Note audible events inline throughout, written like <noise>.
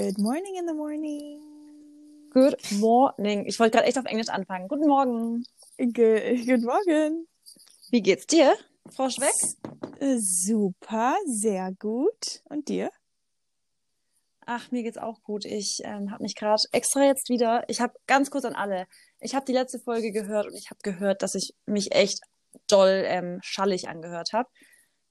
Good morning in the morning. Good morning. Ich wollte gerade echt auf Englisch anfangen. Guten Morgen. Good, good morning. Wie geht's dir, Frau Schweck? Äh, Super, sehr gut. Und dir? Ach, mir geht's auch gut. Ich ähm, habe mich gerade extra jetzt wieder. Ich habe ganz kurz an alle. Ich habe die letzte Folge gehört und ich habe gehört, dass ich mich echt doll ähm, schallig angehört habe.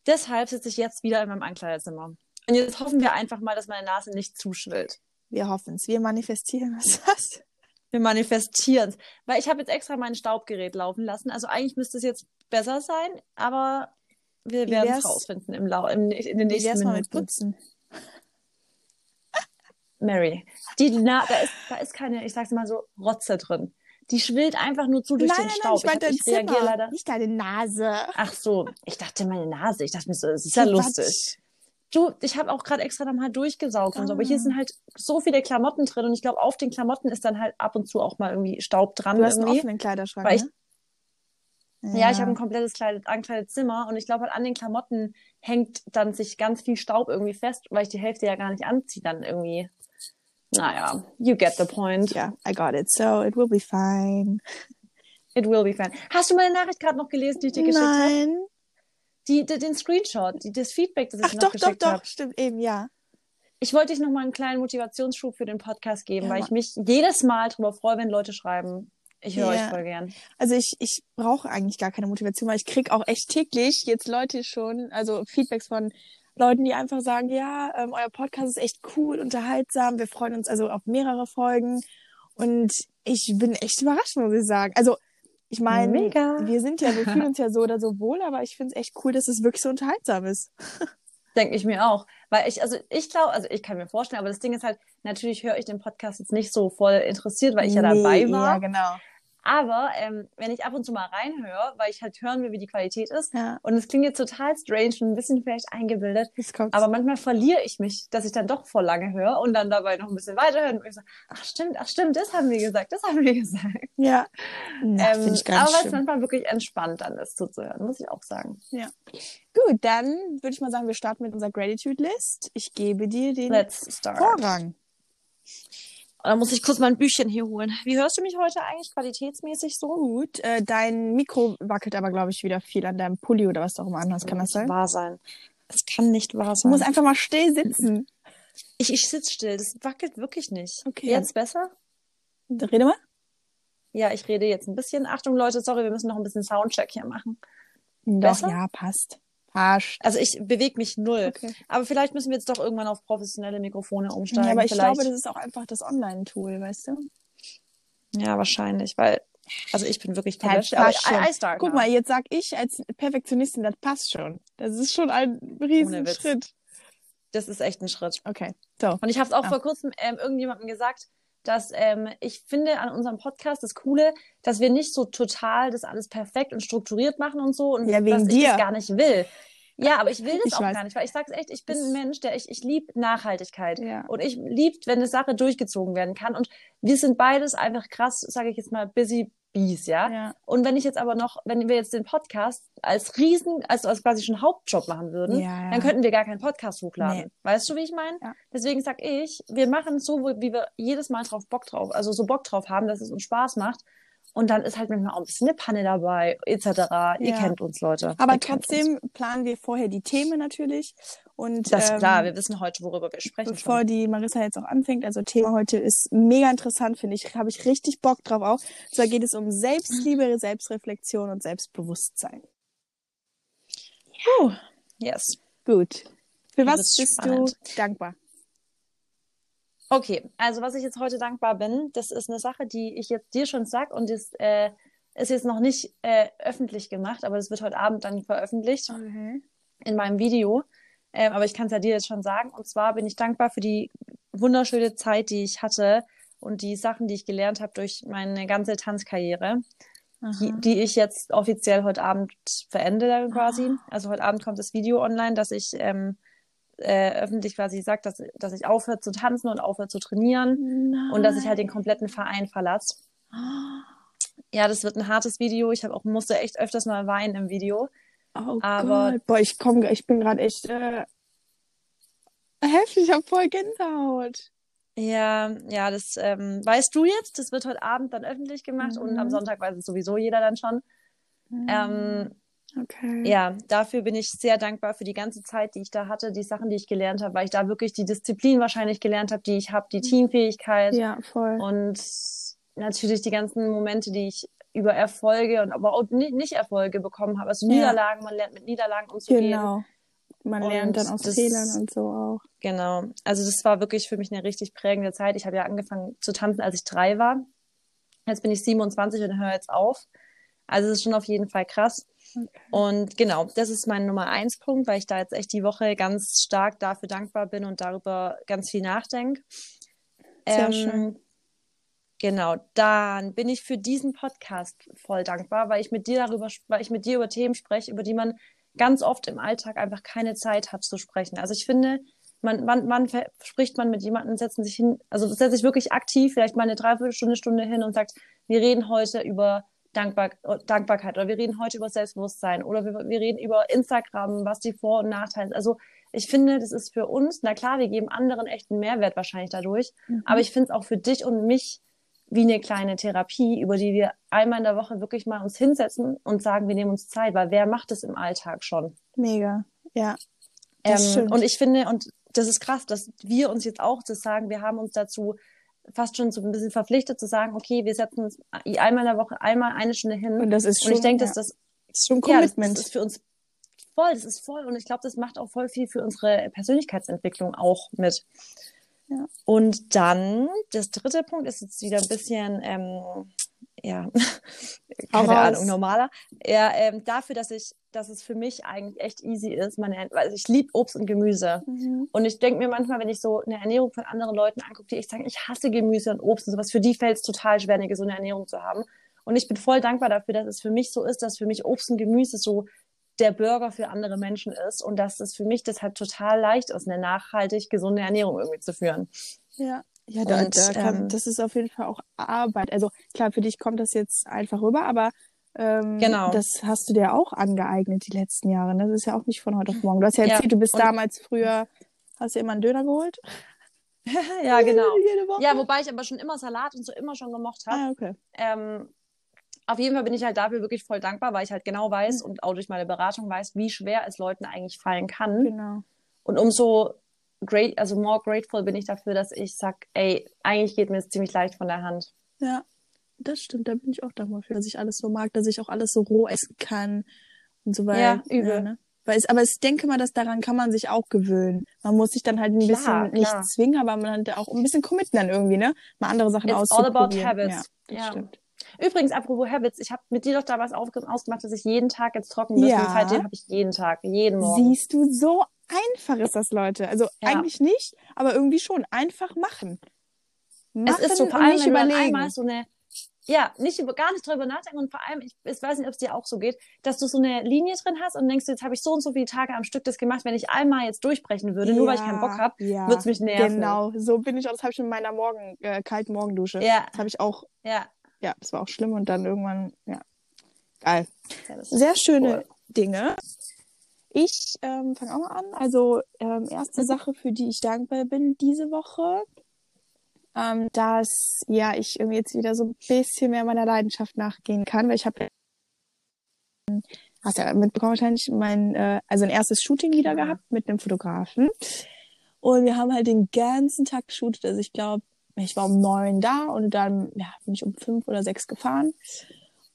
Deshalb sitze ich jetzt wieder in meinem Ankleidezimmer. Und jetzt hoffen wir einfach mal, dass meine Nase nicht zuschwillt. Wir hoffen es. Wir manifestieren was das? <laughs> Wir manifestieren Weil ich habe jetzt extra mein Staubgerät laufen lassen. Also eigentlich müsste es jetzt besser sein, aber wir werden es rausfinden im Lau im, in den nächsten mal mit Minuten. Putzen? <laughs> Mary, die Na da ist, da ist keine, ich sag's mal so, Rotze drin. Die schwillt einfach nur zu durch nein, den nein, Staub. nein, ich ich, ich reagiere leider. nicht deine Nase. Ach so, ich dachte meine Nase. Ich dachte mir so, das ist ja lustig. Du, ich habe auch gerade extra nochmal durchgesaugt und so, aber hier Ah. sind halt so viele Klamotten drin und ich glaube, auf den Klamotten ist dann halt ab und zu auch mal irgendwie Staub dran Du hast einen irgendwie. offenen Kleiderschrank, Weil ich- ne? Ja, ich habe ein komplettes Kleid Ankleidezimmer und ich glaube halt an den Klamotten hängt dann sich ganz viel Staub irgendwie fest, weil ich die Hälfte ja gar nicht anziehe dann irgendwie. Naja, you get the point. Ja, I got it. So, it will be fine. It will be fine. Hast du meine Nachricht gerade noch gelesen, die ich dir geschickt habe? Nein. Die, die, den Screenshot, die, das Feedback, das ich Ach, noch doch, doch, geschickt doch. habe. Stimmt, eben, ja. Ich wollte dich noch mal einen kleinen Motivationsschub für den Podcast geben, Ja, weil ich mich jedes Mal darüber freue, wenn Leute schreiben. Ich höre Ja. euch voll gern. Also ich, ich brauche eigentlich gar keine Motivation, weil ich krieg auch echt täglich jetzt Leute schon, also Feedbacks von Leuten, die einfach sagen, ja, ähm, euer Podcast ist echt cool, unterhaltsam, wir freuen uns also auf mehrere Folgen und ich bin echt überrascht, muss ich sagen. Also ich meine, Mega. wir sind ja, wir fühlen uns ja so oder so <laughs> wohl, aber ich finde es echt cool, dass es wirklich so unterhaltsam ist. Denke ich mir auch. Weil ich, also ich glaube, also ich kann mir vorstellen, aber das Ding ist halt, natürlich höre ich den Podcast jetzt nicht so voll interessiert, weil ich ja dabei Nee, war. Ja, genau. Aber ähm, wenn ich ab und zu mal reinhöre, weil ich halt hören will, wie die Qualität ist, Ja, und es klingt jetzt total strange und ein bisschen vielleicht eingebildet, aber manchmal verliere ich mich, dass ich dann doch voll lange höre und dann dabei noch ein bisschen weiterhören und ich so, ach stimmt, ach stimmt, das haben wir gesagt, das haben wir <laughs> gesagt. ja, Na, Ähm, finde ich gar aber weil es manchmal wirklich entspannt dann ist zuzuhören, muss ich auch sagen. Gut, dann würde ich mal sagen, wir starten mit unserer Gratitude List. Ich gebe dir den Let's Da muss ich kurz mein Büchchen hier holen. Wie hörst du mich heute eigentlich qualitätsmäßig so? Gut, äh, dein Mikro wackelt aber, glaube ich, wieder viel an deinem Pulli oder was du auch immer anhast. Kann das sein? wahr sein. Es kann nicht wahr Du sein. musst einfach mal still sitzen. ich ich sitze still, das wackelt wirklich nicht. Okay. Jetzt besser? Rede mal. Ja, ich rede jetzt ein bisschen. Achtung, Leute, sorry, wir müssen noch ein bisschen Soundcheck hier machen. Doch, Besser? ja, passt. Passt. Also ich bewege mich null. Okay. Aber vielleicht müssen wir jetzt doch irgendwann auf professionelle Mikrofone umsteigen. Ja, aber ich vielleicht. glaube, das ist auch einfach das Online-Tool, weißt du? ja, wahrscheinlich, weil, also ich bin wirklich Ja, aber schon. I start Guck mal, jetzt sag ich als Perfektionistin, das passt schon. Das ist schon ein Ohne riesen Witz. Schritt. Das ist echt ein Schritt. Okay, so. Und ich habe es auch Ah. vor kurzem ähm, irgendjemandem gesagt, dass ähm, ich finde an unserem Podcast das Coole, dass wir nicht so total das alles perfekt und strukturiert machen und so und Ja, wegen dass ich dir. das gar nicht will. Ja, aber ich will das Ich auch weiß. gar nicht, weil ich sag's echt, ich bin ein Mensch, der ich ich lieb Nachhaltigkeit Ja. und ich liebt, wenn eine Sache durchgezogen werden kann und wir sind beides einfach krass, sage ich jetzt mal, busy bees, ja? Ja. Und wenn ich jetzt aber noch, wenn wir jetzt den Podcast als riesen, also als quasi schon Hauptjob machen würden, Ja, ja. dann könnten wir gar keinen Podcast hochladen. Nee. Weißt du, wie ich meine? Deswegen sag ich, wir machen es so, wie wir jedes Mal drauf Bock drauf, also so Bock drauf haben, dass es uns Spaß macht. Und dann ist halt manchmal auch ein bisschen eine Panne dabei, etc. Ihr kennt uns, Leute. Aber Ihr trotzdem planen wir vorher die Themen natürlich. Und. Das ist ähm, klar, wir wissen heute, worüber wir sprechen. bevor Schon. die Marissa jetzt auch anfängt, also Thema heute ist mega interessant, finde ich, habe ich richtig Bock drauf auch. Und zwar geht es um Selbstliebe, Selbstreflexion und Selbstbewusstsein. Puh. Yes. Gut. Für Das was ist bist spannend. du dankbar? Okay, also was ich jetzt heute dankbar bin, das ist eine Sache, die ich jetzt dir schon sag und das äh, ist jetzt noch nicht äh, öffentlich gemacht, aber das wird heute Abend dann veröffentlicht. Okay. in meinem Video. Ähm, aber ich kann es ja dir jetzt schon sagen. Und zwar bin ich dankbar für die wunderschöne Zeit, die ich hatte und die Sachen, die ich gelernt habe durch meine ganze Tanzkarriere, die, die ich jetzt offiziell heute Abend verende quasi. Also heute Abend kommt das Video online, dass ich ähm, äh, öffentlich quasi sage, dass, dass ich aufhöre zu tanzen und aufhöre zu trainieren und dass ich halt den kompletten Verein verlasse. Ja, das wird ein hartes Video. Ich habe auch musste echt öfters mal weinen im Video. Oh Aber- Gott. Boah, ich komm, ich bin gerade echt äh, heftig, ich hab voll Gänsehaut. Ja, ja, das ähm, weißt du jetzt. Das wird heute Abend dann öffentlich gemacht mhm. und am mhm. Sonntag weiß es sowieso jeder dann schon. Mhm. Ähm, okay. Ja, dafür bin ich sehr dankbar für die ganze Zeit, die ich da hatte, die Sachen, die ich gelernt habe, weil ich da wirklich die Disziplin wahrscheinlich gelernt habe, die ich habe, die mhm. Teamfähigkeit. Ja, voll. Und natürlich die ganzen Momente, die ich über Erfolge und aber auch nicht Erfolge bekommen habe. Also ja. Niederlagen, man lernt mit Niederlagen umzugehen. Genau. Man und lernt dann aus das, Fehlern und so auch. Genau. Also das war wirklich für mich eine richtig prägende Zeit. Ich habe ja angefangen zu tanzen, als ich drei war. Jetzt bin ich 27 und höre jetzt auf. Also es ist schon auf jeden Fall krass. Okay. Und genau, das ist mein Nummer eins Punkt, weil ich da jetzt echt die Woche ganz stark dafür dankbar bin und darüber ganz viel nachdenke. Sehr ähm, schön. Genau, dann bin ich für diesen Podcast voll dankbar, weil ich mit dir darüber, weil ich mit dir über Themen spreche, über die man ganz oft im Alltag einfach keine Zeit hat zu sprechen. Also ich finde, man, man, man spricht man mit jemandem, setzen sich hin, also setzt sich wirklich aktiv, vielleicht mal eine Dreiviertelstunde, Stunde hin und sagt, wir reden heute über Dankbar Dankbarkeit oder wir reden heute über Selbstbewusstsein oder wir, wir reden über Instagram, was die Vor- und Nachteile sind. Also ich finde, das ist für uns, na klar, wir geben anderen echten Mehrwert wahrscheinlich dadurch, mhm. aber ich finde es auch für dich und mich wie eine kleine Therapie, über die wir einmal in der Woche wirklich mal uns hinsetzen und sagen, wir nehmen uns Zeit, weil wer macht es im Alltag schon? Mega, ja. Ähm, und ich finde, und das ist krass, dass wir uns jetzt auch das sagen, wir haben uns dazu fast schon so ein bisschen verpflichtet zu sagen, okay, wir setzen uns einmal in der Woche einmal eine Stunde hin. Und das ist schon, und ich denke, ja. dass das, ist schon Commitment. Ja, das, das ist für uns voll, das ist voll und ich glaube, das macht auch voll viel für unsere Persönlichkeitsentwicklung auch mit. Ja. Und dann, das dritte Punkt ist jetzt wieder ein bisschen, ähm, ja, <laughs> keine Ahnung, normaler. Ja, ähm, dafür, dass ich, dass es für mich eigentlich echt easy ist. Meine, also ich liebe Obst und Gemüse. Mhm. Und ich denke mir manchmal, wenn ich so eine Ernährung von anderen Leuten angucke, die ich sage, ich hasse Gemüse und Obst und sowas, für die fällt es total schwer, eine gesunde Ernährung zu haben. Und ich bin voll dankbar dafür, dass es für mich so ist, dass für mich Obst und Gemüse so der Burger für andere Menschen ist und dass es für mich deshalb total leicht ist, eine nachhaltig gesunde Ernährung irgendwie zu führen. Ja. Ja, da, und, da kann, ähm, das ist auf jeden Fall auch Arbeit. Also klar, für dich kommt das jetzt einfach rüber, aber ähm, genau. das hast du dir auch angeeignet die letzten Jahre. Ne? Das ist ja auch nicht von heute auf morgen. Du hast ja erzählt, ja, du bist damals früher, hast du immer einen Döner geholt? <laughs> <laughs> ja, genau. Ja, wobei ich aber schon immer Salat und so immer schon gemocht habe. Ah, okay. Ähm, auf jeden Fall bin ich halt dafür wirklich voll dankbar, weil ich halt genau weiß mhm. und auch durch meine Beratung weiß, wie schwer es Leuten eigentlich fallen kann. Genau. Und umso great, also more grateful bin ich dafür, dass ich sag, ey, eigentlich geht mir es ziemlich leicht von der Hand. Ja, das stimmt. Da bin ich auch dankbar für, dass ich alles so mag, dass ich auch alles so roh essen kann und so weiter. Ja, übel. Ja, ne? Weil es, aber ich denke mal, dass daran kann man sich auch gewöhnen. Man muss sich dann halt ein klar, bisschen klar. nicht zwingen, aber man hat auch ein bisschen committen dann irgendwie, ne? Mal andere Sachen It's auszuprobieren. all about habits. Ja, das ja. stimmt. Übrigens, apropos Habits, ich habe mit dir doch damals ausgemacht, dass ich jeden Tag jetzt trocken bin. Ja. Seitdem habe ich jeden Tag, jeden Morgen. Siehst du, so einfach ist das, Leute. Also ja. eigentlich nicht, aber irgendwie schon. Einfach machen. machen es ist so, vor allem, nicht wenn überlegen. einmal so eine, ja, nicht über, gar nicht drüber nachdenken und vor allem, ich, ich weiß nicht, ob es dir auch so geht, dass du so eine Linie drin hast und denkst, jetzt habe ich so und so viele Tage am Stück das gemacht. Wenn ich einmal jetzt durchbrechen würde, ja, nur weil ich keinen Bock habe, ja, würde es mich nerven. Genau, so bin ich auch. Das habe ich mit meiner Morgen, äh, kalten Morgendusche. Ja. Das habe ich auch. Ja. Ja, das war auch schlimm und dann irgendwann, ja. Geil. Ja, Sehr schöne cool. Dinge. Ich ähm, fange auch mal an. Also ähm, erste. Sache, für die ich dankbar bin diese Woche, ähm, dass ja ich irgendwie jetzt wieder so ein bisschen mehr meiner Leidenschaft nachgehen kann, weil ich habe hast ja mitbekommen wahrscheinlich mein äh, also ein erstes Shooting wieder ja. gehabt mit einem Fotografen und wir haben halt den ganzen Tag geshootet. Also ich glaube, ich war um neun da und dann ja, bin ich um fünf oder sechs gefahren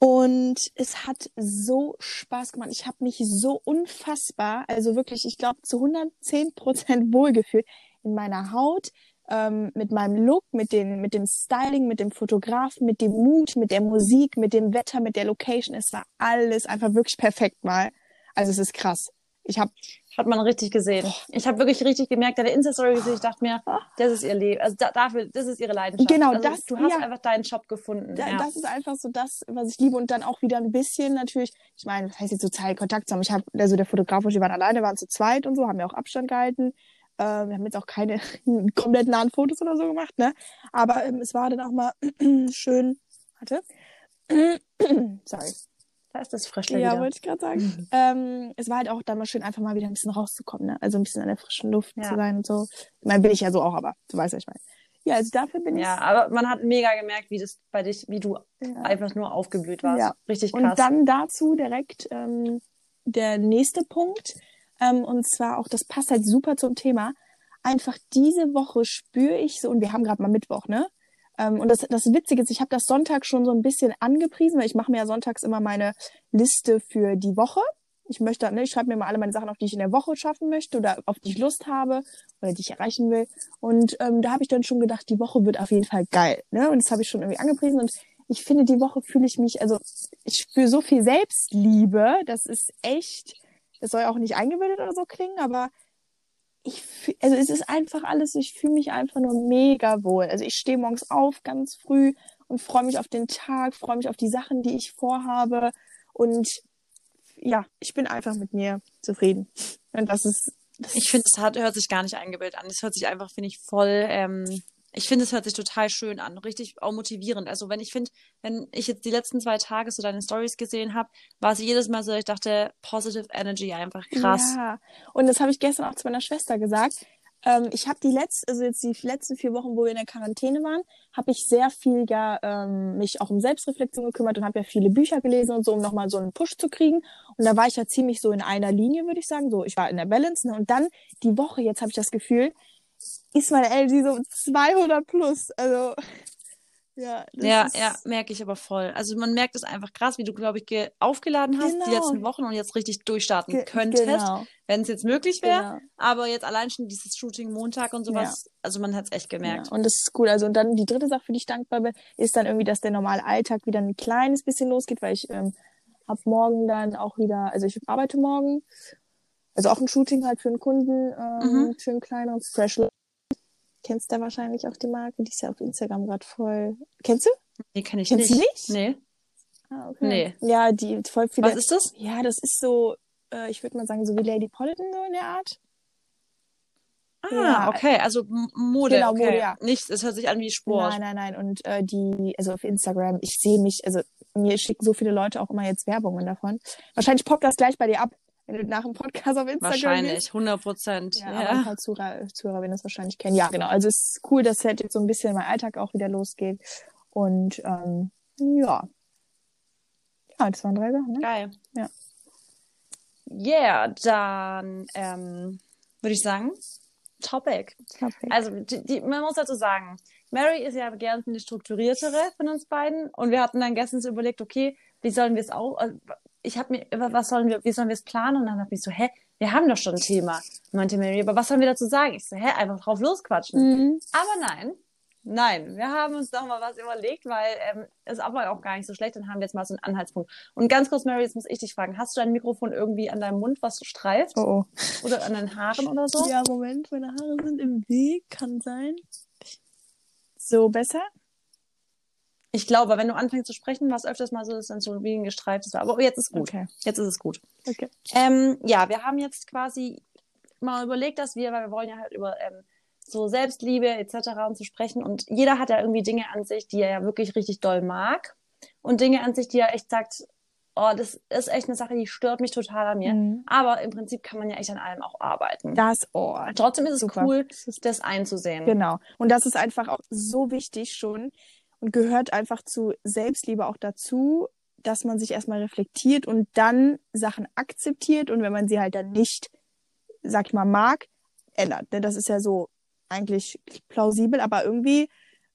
und es hat so Spaß gemacht. Ich habe mich so unfassbar, also wirklich, ich glaube, zu 110 Prozent <laughs> wohlgefühlt in meiner Haut, ähm, mit meinem Look, mit, den, mit dem Styling, mit dem Fotografen, mit dem Mut, mit der Musik, mit dem Wetter, mit der Location. Es war alles einfach wirklich perfekt mal. Also es ist krass. Ich habe hat man richtig gesehen. Ich habe wirklich richtig gemerkt, deine Insta-Story gesehen, ich dachte mir, das ist ihr Leben. Also da, dafür, das ist ihre Leidenschaft. Genau, also, das. Du hast ja, einfach deinen Job gefunden. Da, ja. Das ist einfach so das, was ich liebe. Und dann auch wieder ein bisschen natürlich, ich meine, das heißt jetzt so Zeit, Kontakt zu haben. Ich habe, also der Fotograf und wir waren alleine, waren zu zweit und so, haben ja auch Abstand gehalten. Äh, wir haben jetzt auch keine <laughs> komplett nahen Fotos oder so gemacht, ne? Aber ähm, es war dann auch mal <clears throat> schön. Warte. <clears throat> Sorry. Da ist das frisch Ja, wieder. wollte ich gerade sagen. Mhm. <laughs> Ähm, es war halt auch da mal schön, einfach mal wieder ein bisschen rauszukommen, ne? Also ein bisschen an der frischen Luft ja. zu sein und so. Ich meine, bin ich ja so auch, aber du weißt, was ich meine. Ja, also dafür bin ich. Ja, aber man hat mega gemerkt, wie das bei dich, wie du Ja. einfach nur aufgeblüht warst. Ja. Richtig krass. Und dann dazu direkt ähm, der nächste Punkt. Ähm, und zwar auch, das passt halt super zum Thema. Einfach diese Woche spüre ich so, und wir haben gerade mal Mittwoch, ne? Ähm, und das, das Witzige ist, ich habe das Sonntag schon so ein bisschen angepriesen, weil ich mache mir ja sonntags immer meine Liste für die Woche. Ich möchte, ne, ich schreibe mir mal alle meine Sachen auf, die ich in der Woche schaffen möchte oder auf die ich Lust habe oder die ich erreichen will. Und ähm, da habe ich dann schon gedacht, die Woche wird auf jeden Fall geil. Ne? Und das habe ich schon irgendwie angepriesen. Und ich finde, die Woche fühle ich mich, also ich spüre so viel Selbstliebe. Das ist echt, das soll ja auch nicht eingebildet oder so klingen, aber ich also es ist einfach alles, ich fühle mich einfach nur mega wohl. Also ich stehe morgens auf ganz früh und freue mich auf den Tag, freue mich auf die Sachen, die ich vorhabe und ja, ich bin einfach mit mir zufrieden. Und das ist das Ich finde, es hört sich gar nicht eingebildet an. Es hört sich einfach, finde ich, voll, ähm, ich finde, es hört sich total schön an, richtig auch motivierend. Also wenn ich finde, wenn ich jetzt die letzten zwei Tage so deine Stories gesehen habe, war es jedes Mal so, ich dachte, positive energy einfach krass. Ja, und das habe ich gestern auch zu meiner Schwester gesagt. Ähm, ich habe die letzten, also jetzt die letzten vier Wochen, wo wir in der Quarantäne waren, habe ich sehr viel ja ähm, mich auch um Selbstreflexion gekümmert und habe ja viele Bücher gelesen und so, um nochmal so einen Push zu kriegen. Und da war ich ja ziemlich so in einer Linie, würde ich sagen. So, ich war in der Balance. Ne? Und dann die Woche, jetzt habe ich das Gefühl, ist meine Energy so 200 plus. Also ja, das Ja, ist, ja, merke ich aber voll. Also man merkt es einfach krass, wie du, glaube ich, ge- aufgeladen hast die Genau. letzten Wochen und jetzt richtig durchstarten Ge könntest, Genau, wenn es jetzt möglich wäre. genau. Aber jetzt allein schon dieses Shooting Montag und sowas, also man hat es echt gemerkt. Ja, und das ist cool. Also und dann die dritte Sache, für die ich dankbar bin, ist dann irgendwie, dass der normale Alltag wieder ein kleines bisschen losgeht, weil ich ähm, ab morgen dann auch wieder, also ich arbeite morgen, also auch ein Shooting halt für einen Kunden, ähm, Mhm. für einen kleineren Fresh. Kennst du wahrscheinlich auch die Marke, die ist ja auf Instagram gerade voll. Kennst du? Nee, kann ich Kennst nicht. du nicht? Nee. Ah, Nee. Ja, die voll viele. Was ist das? Ja, das ist so, äh, ich würde mal sagen, so wie Lady Politan so in der Art. Ah, Ja. okay, also Mode, Genau, okay. Mode, ja. Nichts, es hört sich an wie Sport. Nein, nein, nein. Und äh, die, also auf Instagram, ich sehe mich, also mir schicken so viele Leute auch immer jetzt Werbungen davon. Wahrscheinlich poppt das gleich bei dir ab, wenn du nach dem Podcast auf Instagram Wahrscheinlich, gehst. 100 Prozent. Ja, Ja, ein paar Zuhörer, Zuhörer werden das wahrscheinlich kennen. Ja, genau. Also es ist cool, dass halt jetzt so ein bisschen mein Alltag auch wieder losgeht. Und ähm, ja. Ja, das waren drei Sachen, ne? Geil. Ja. Yeah, dann ähm, würde ich sagen, Topic. Perfekt. Also die, die, man muss dazu sagen, Mary ist ja gern eine strukturiertere von uns beiden und wir hatten dann gestern so überlegt, okay, wie sollen wir es auch, äh, ich habe mir, was sollen wir, wie sollen wir es planen? Und dann habe ich so, hä, wir haben doch schon ein Thema. Meinte Mary, aber was sollen wir dazu sagen? Ich so, hä, einfach drauf losquatschen. Mhm. Aber nein, nein, wir haben uns doch mal was überlegt, weil ähm, ist aber auch gar nicht so schlecht. Dann haben wir jetzt mal so einen Anhaltspunkt. Und ganz kurz, Mary, jetzt muss ich dich fragen, hast du dein Mikrofon irgendwie an deinem Mund, was streift? Oh, oh. Oder an deinen Haaren oder so? Ja, Moment, meine Haare sind im Weg, kann sein. So besser? Ich glaube, wenn du anfängst zu sprechen, war es öfters mal so, dass dann so wie ein gestreiftes war. Aber jetzt ist gut. Okay. Jetzt ist es gut. Okay. Ähm, ja, wir haben jetzt quasi mal überlegt, dass wir, weil wir wollen ja halt über ähm, so Selbstliebe etc. und zu sprechen. Und jeder hat ja irgendwie Dinge an sich, die er ja wirklich richtig doll mag. Und Dinge an sich, die er echt sagt, oh, das ist echt eine Sache, die stört mich total an mir. Mhm. Aber im Prinzip kann man ja echt an allem auch arbeiten. Das Ohr. Trotzdem ist es Super. cool, das einzusehen. Genau. Und das ist einfach auch so wichtig schon gehört einfach zu Selbstliebe auch dazu, dass man sich erstmal reflektiert und dann Sachen akzeptiert und wenn man sie halt dann nicht, sag ich mal, mag, ändert. Ne? Das ist ja so eigentlich plausibel, aber irgendwie,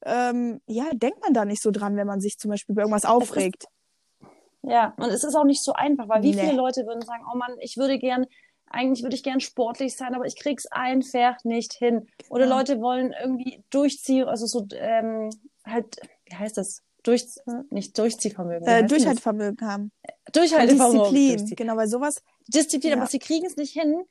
ähm, ja, denkt man da nicht so dran, wenn man sich zum Beispiel über irgendwas aufregt. Ja, und es ist auch nicht so einfach, weil wie Nee. viele Leute würden sagen, oh Mann, ich würde gern, eigentlich würde ich gern sportlich sein, aber ich krieg's einfach nicht hin. Oder Genau. Leute wollen irgendwie durchziehen, also so ähm, halt, wie heißt das? Durch, nicht Durchziehvermögen. Äh, das? Durchhaltevermögen haben. Durchhaltevermögen. Disziplin. Durchzieh- Genau, weil sowas, Disziplin, Ja. aber sie kriegen es nicht hin,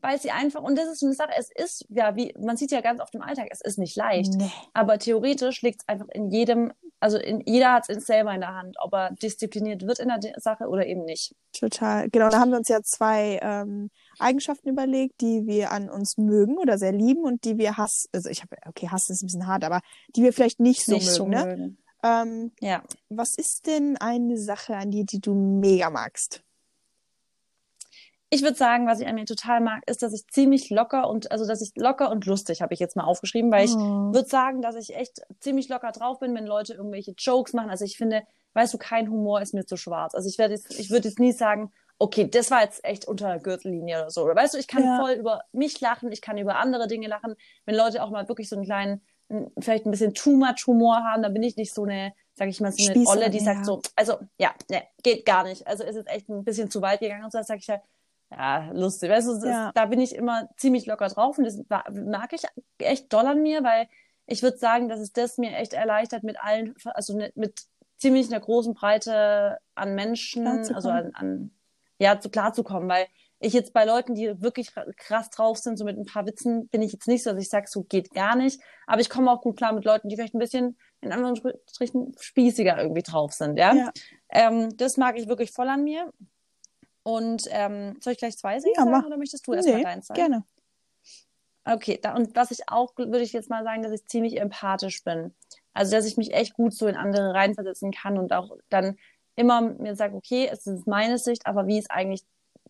weil sie einfach, und das ist eine Sache, es ist, ja, wie, man sieht ja ganz oft im Alltag, es ist nicht leicht. nee. Aber theoretisch liegt es einfach in jedem, also in, jeder hat es selber in der Hand, ob er diszipliniert wird in der Sache oder eben nicht. Total. Genau, da haben wir uns ja zwei ähm, Eigenschaften überlegt, die wir an uns mögen oder sehr lieben und die wir hassen. Also ich habe, okay, hassen ist ein bisschen hart, aber die wir vielleicht nicht so nicht mögen. so ne? mögen. Ähm, Ja. was ist denn eine Sache an dir, die du mega magst? ich würde sagen, was ich an mir total mag, ist, dass ich ziemlich locker und, also, dass ich locker und lustig, habe ich jetzt mal aufgeschrieben, weil ich Oh. würde sagen, dass ich echt ziemlich locker drauf bin, wenn Leute irgendwelche Jokes machen. Also ich finde, weißt du, kein Humor ist mir zu schwarz. Also ich werde jetzt, ich würde jetzt nie sagen, okay, das war jetzt echt unter der Gürtellinie oder so. Oder weißt du, ich kann Ja. voll über mich lachen, ich kann über andere Dinge lachen. Wenn Leute auch mal wirklich so einen kleinen, vielleicht ein bisschen too much Humor haben, dann bin ich nicht so eine, sag ich mal, so eine Spießerin, Olle, die sagt ja. so, also ja, ne, geht gar nicht. Also ist jetzt echt ein bisschen zu weit gegangen und so, sage ich ja, ja, lustig. Weißt du, Ja. da bin ich immer ziemlich locker drauf und das mag ich echt doll an mir, weil ich würde sagen, dass es das mir echt erleichtert, mit allen, also ne- mit ziemlich einer großen Breite an Menschen, also an, an ja, zu klarzukommen, weil ich jetzt bei Leuten, die wirklich krass drauf sind, so mit ein paar Witzen, bin ich jetzt nicht so, dass ich sage, so geht gar nicht. Aber ich komme auch gut klar mit Leuten, die vielleicht ein bisschen in Anführungsstrichen spießiger irgendwie drauf sind, ja. Ja. Ähm, das mag ich wirklich voll an mir. Und ähm, soll ich gleich zwei Dinge Ja, sagen mach. oder möchtest du erstmal Nee, deins sagen? gerne. Okay, da, und was ich auch, würde ich jetzt mal sagen, dass ich ziemlich empathisch bin. Also, dass ich mich echt gut so in andere reinversetzen kann und auch dann immer mir sage, okay, es ist meine Sicht, aber wie ist eigentlich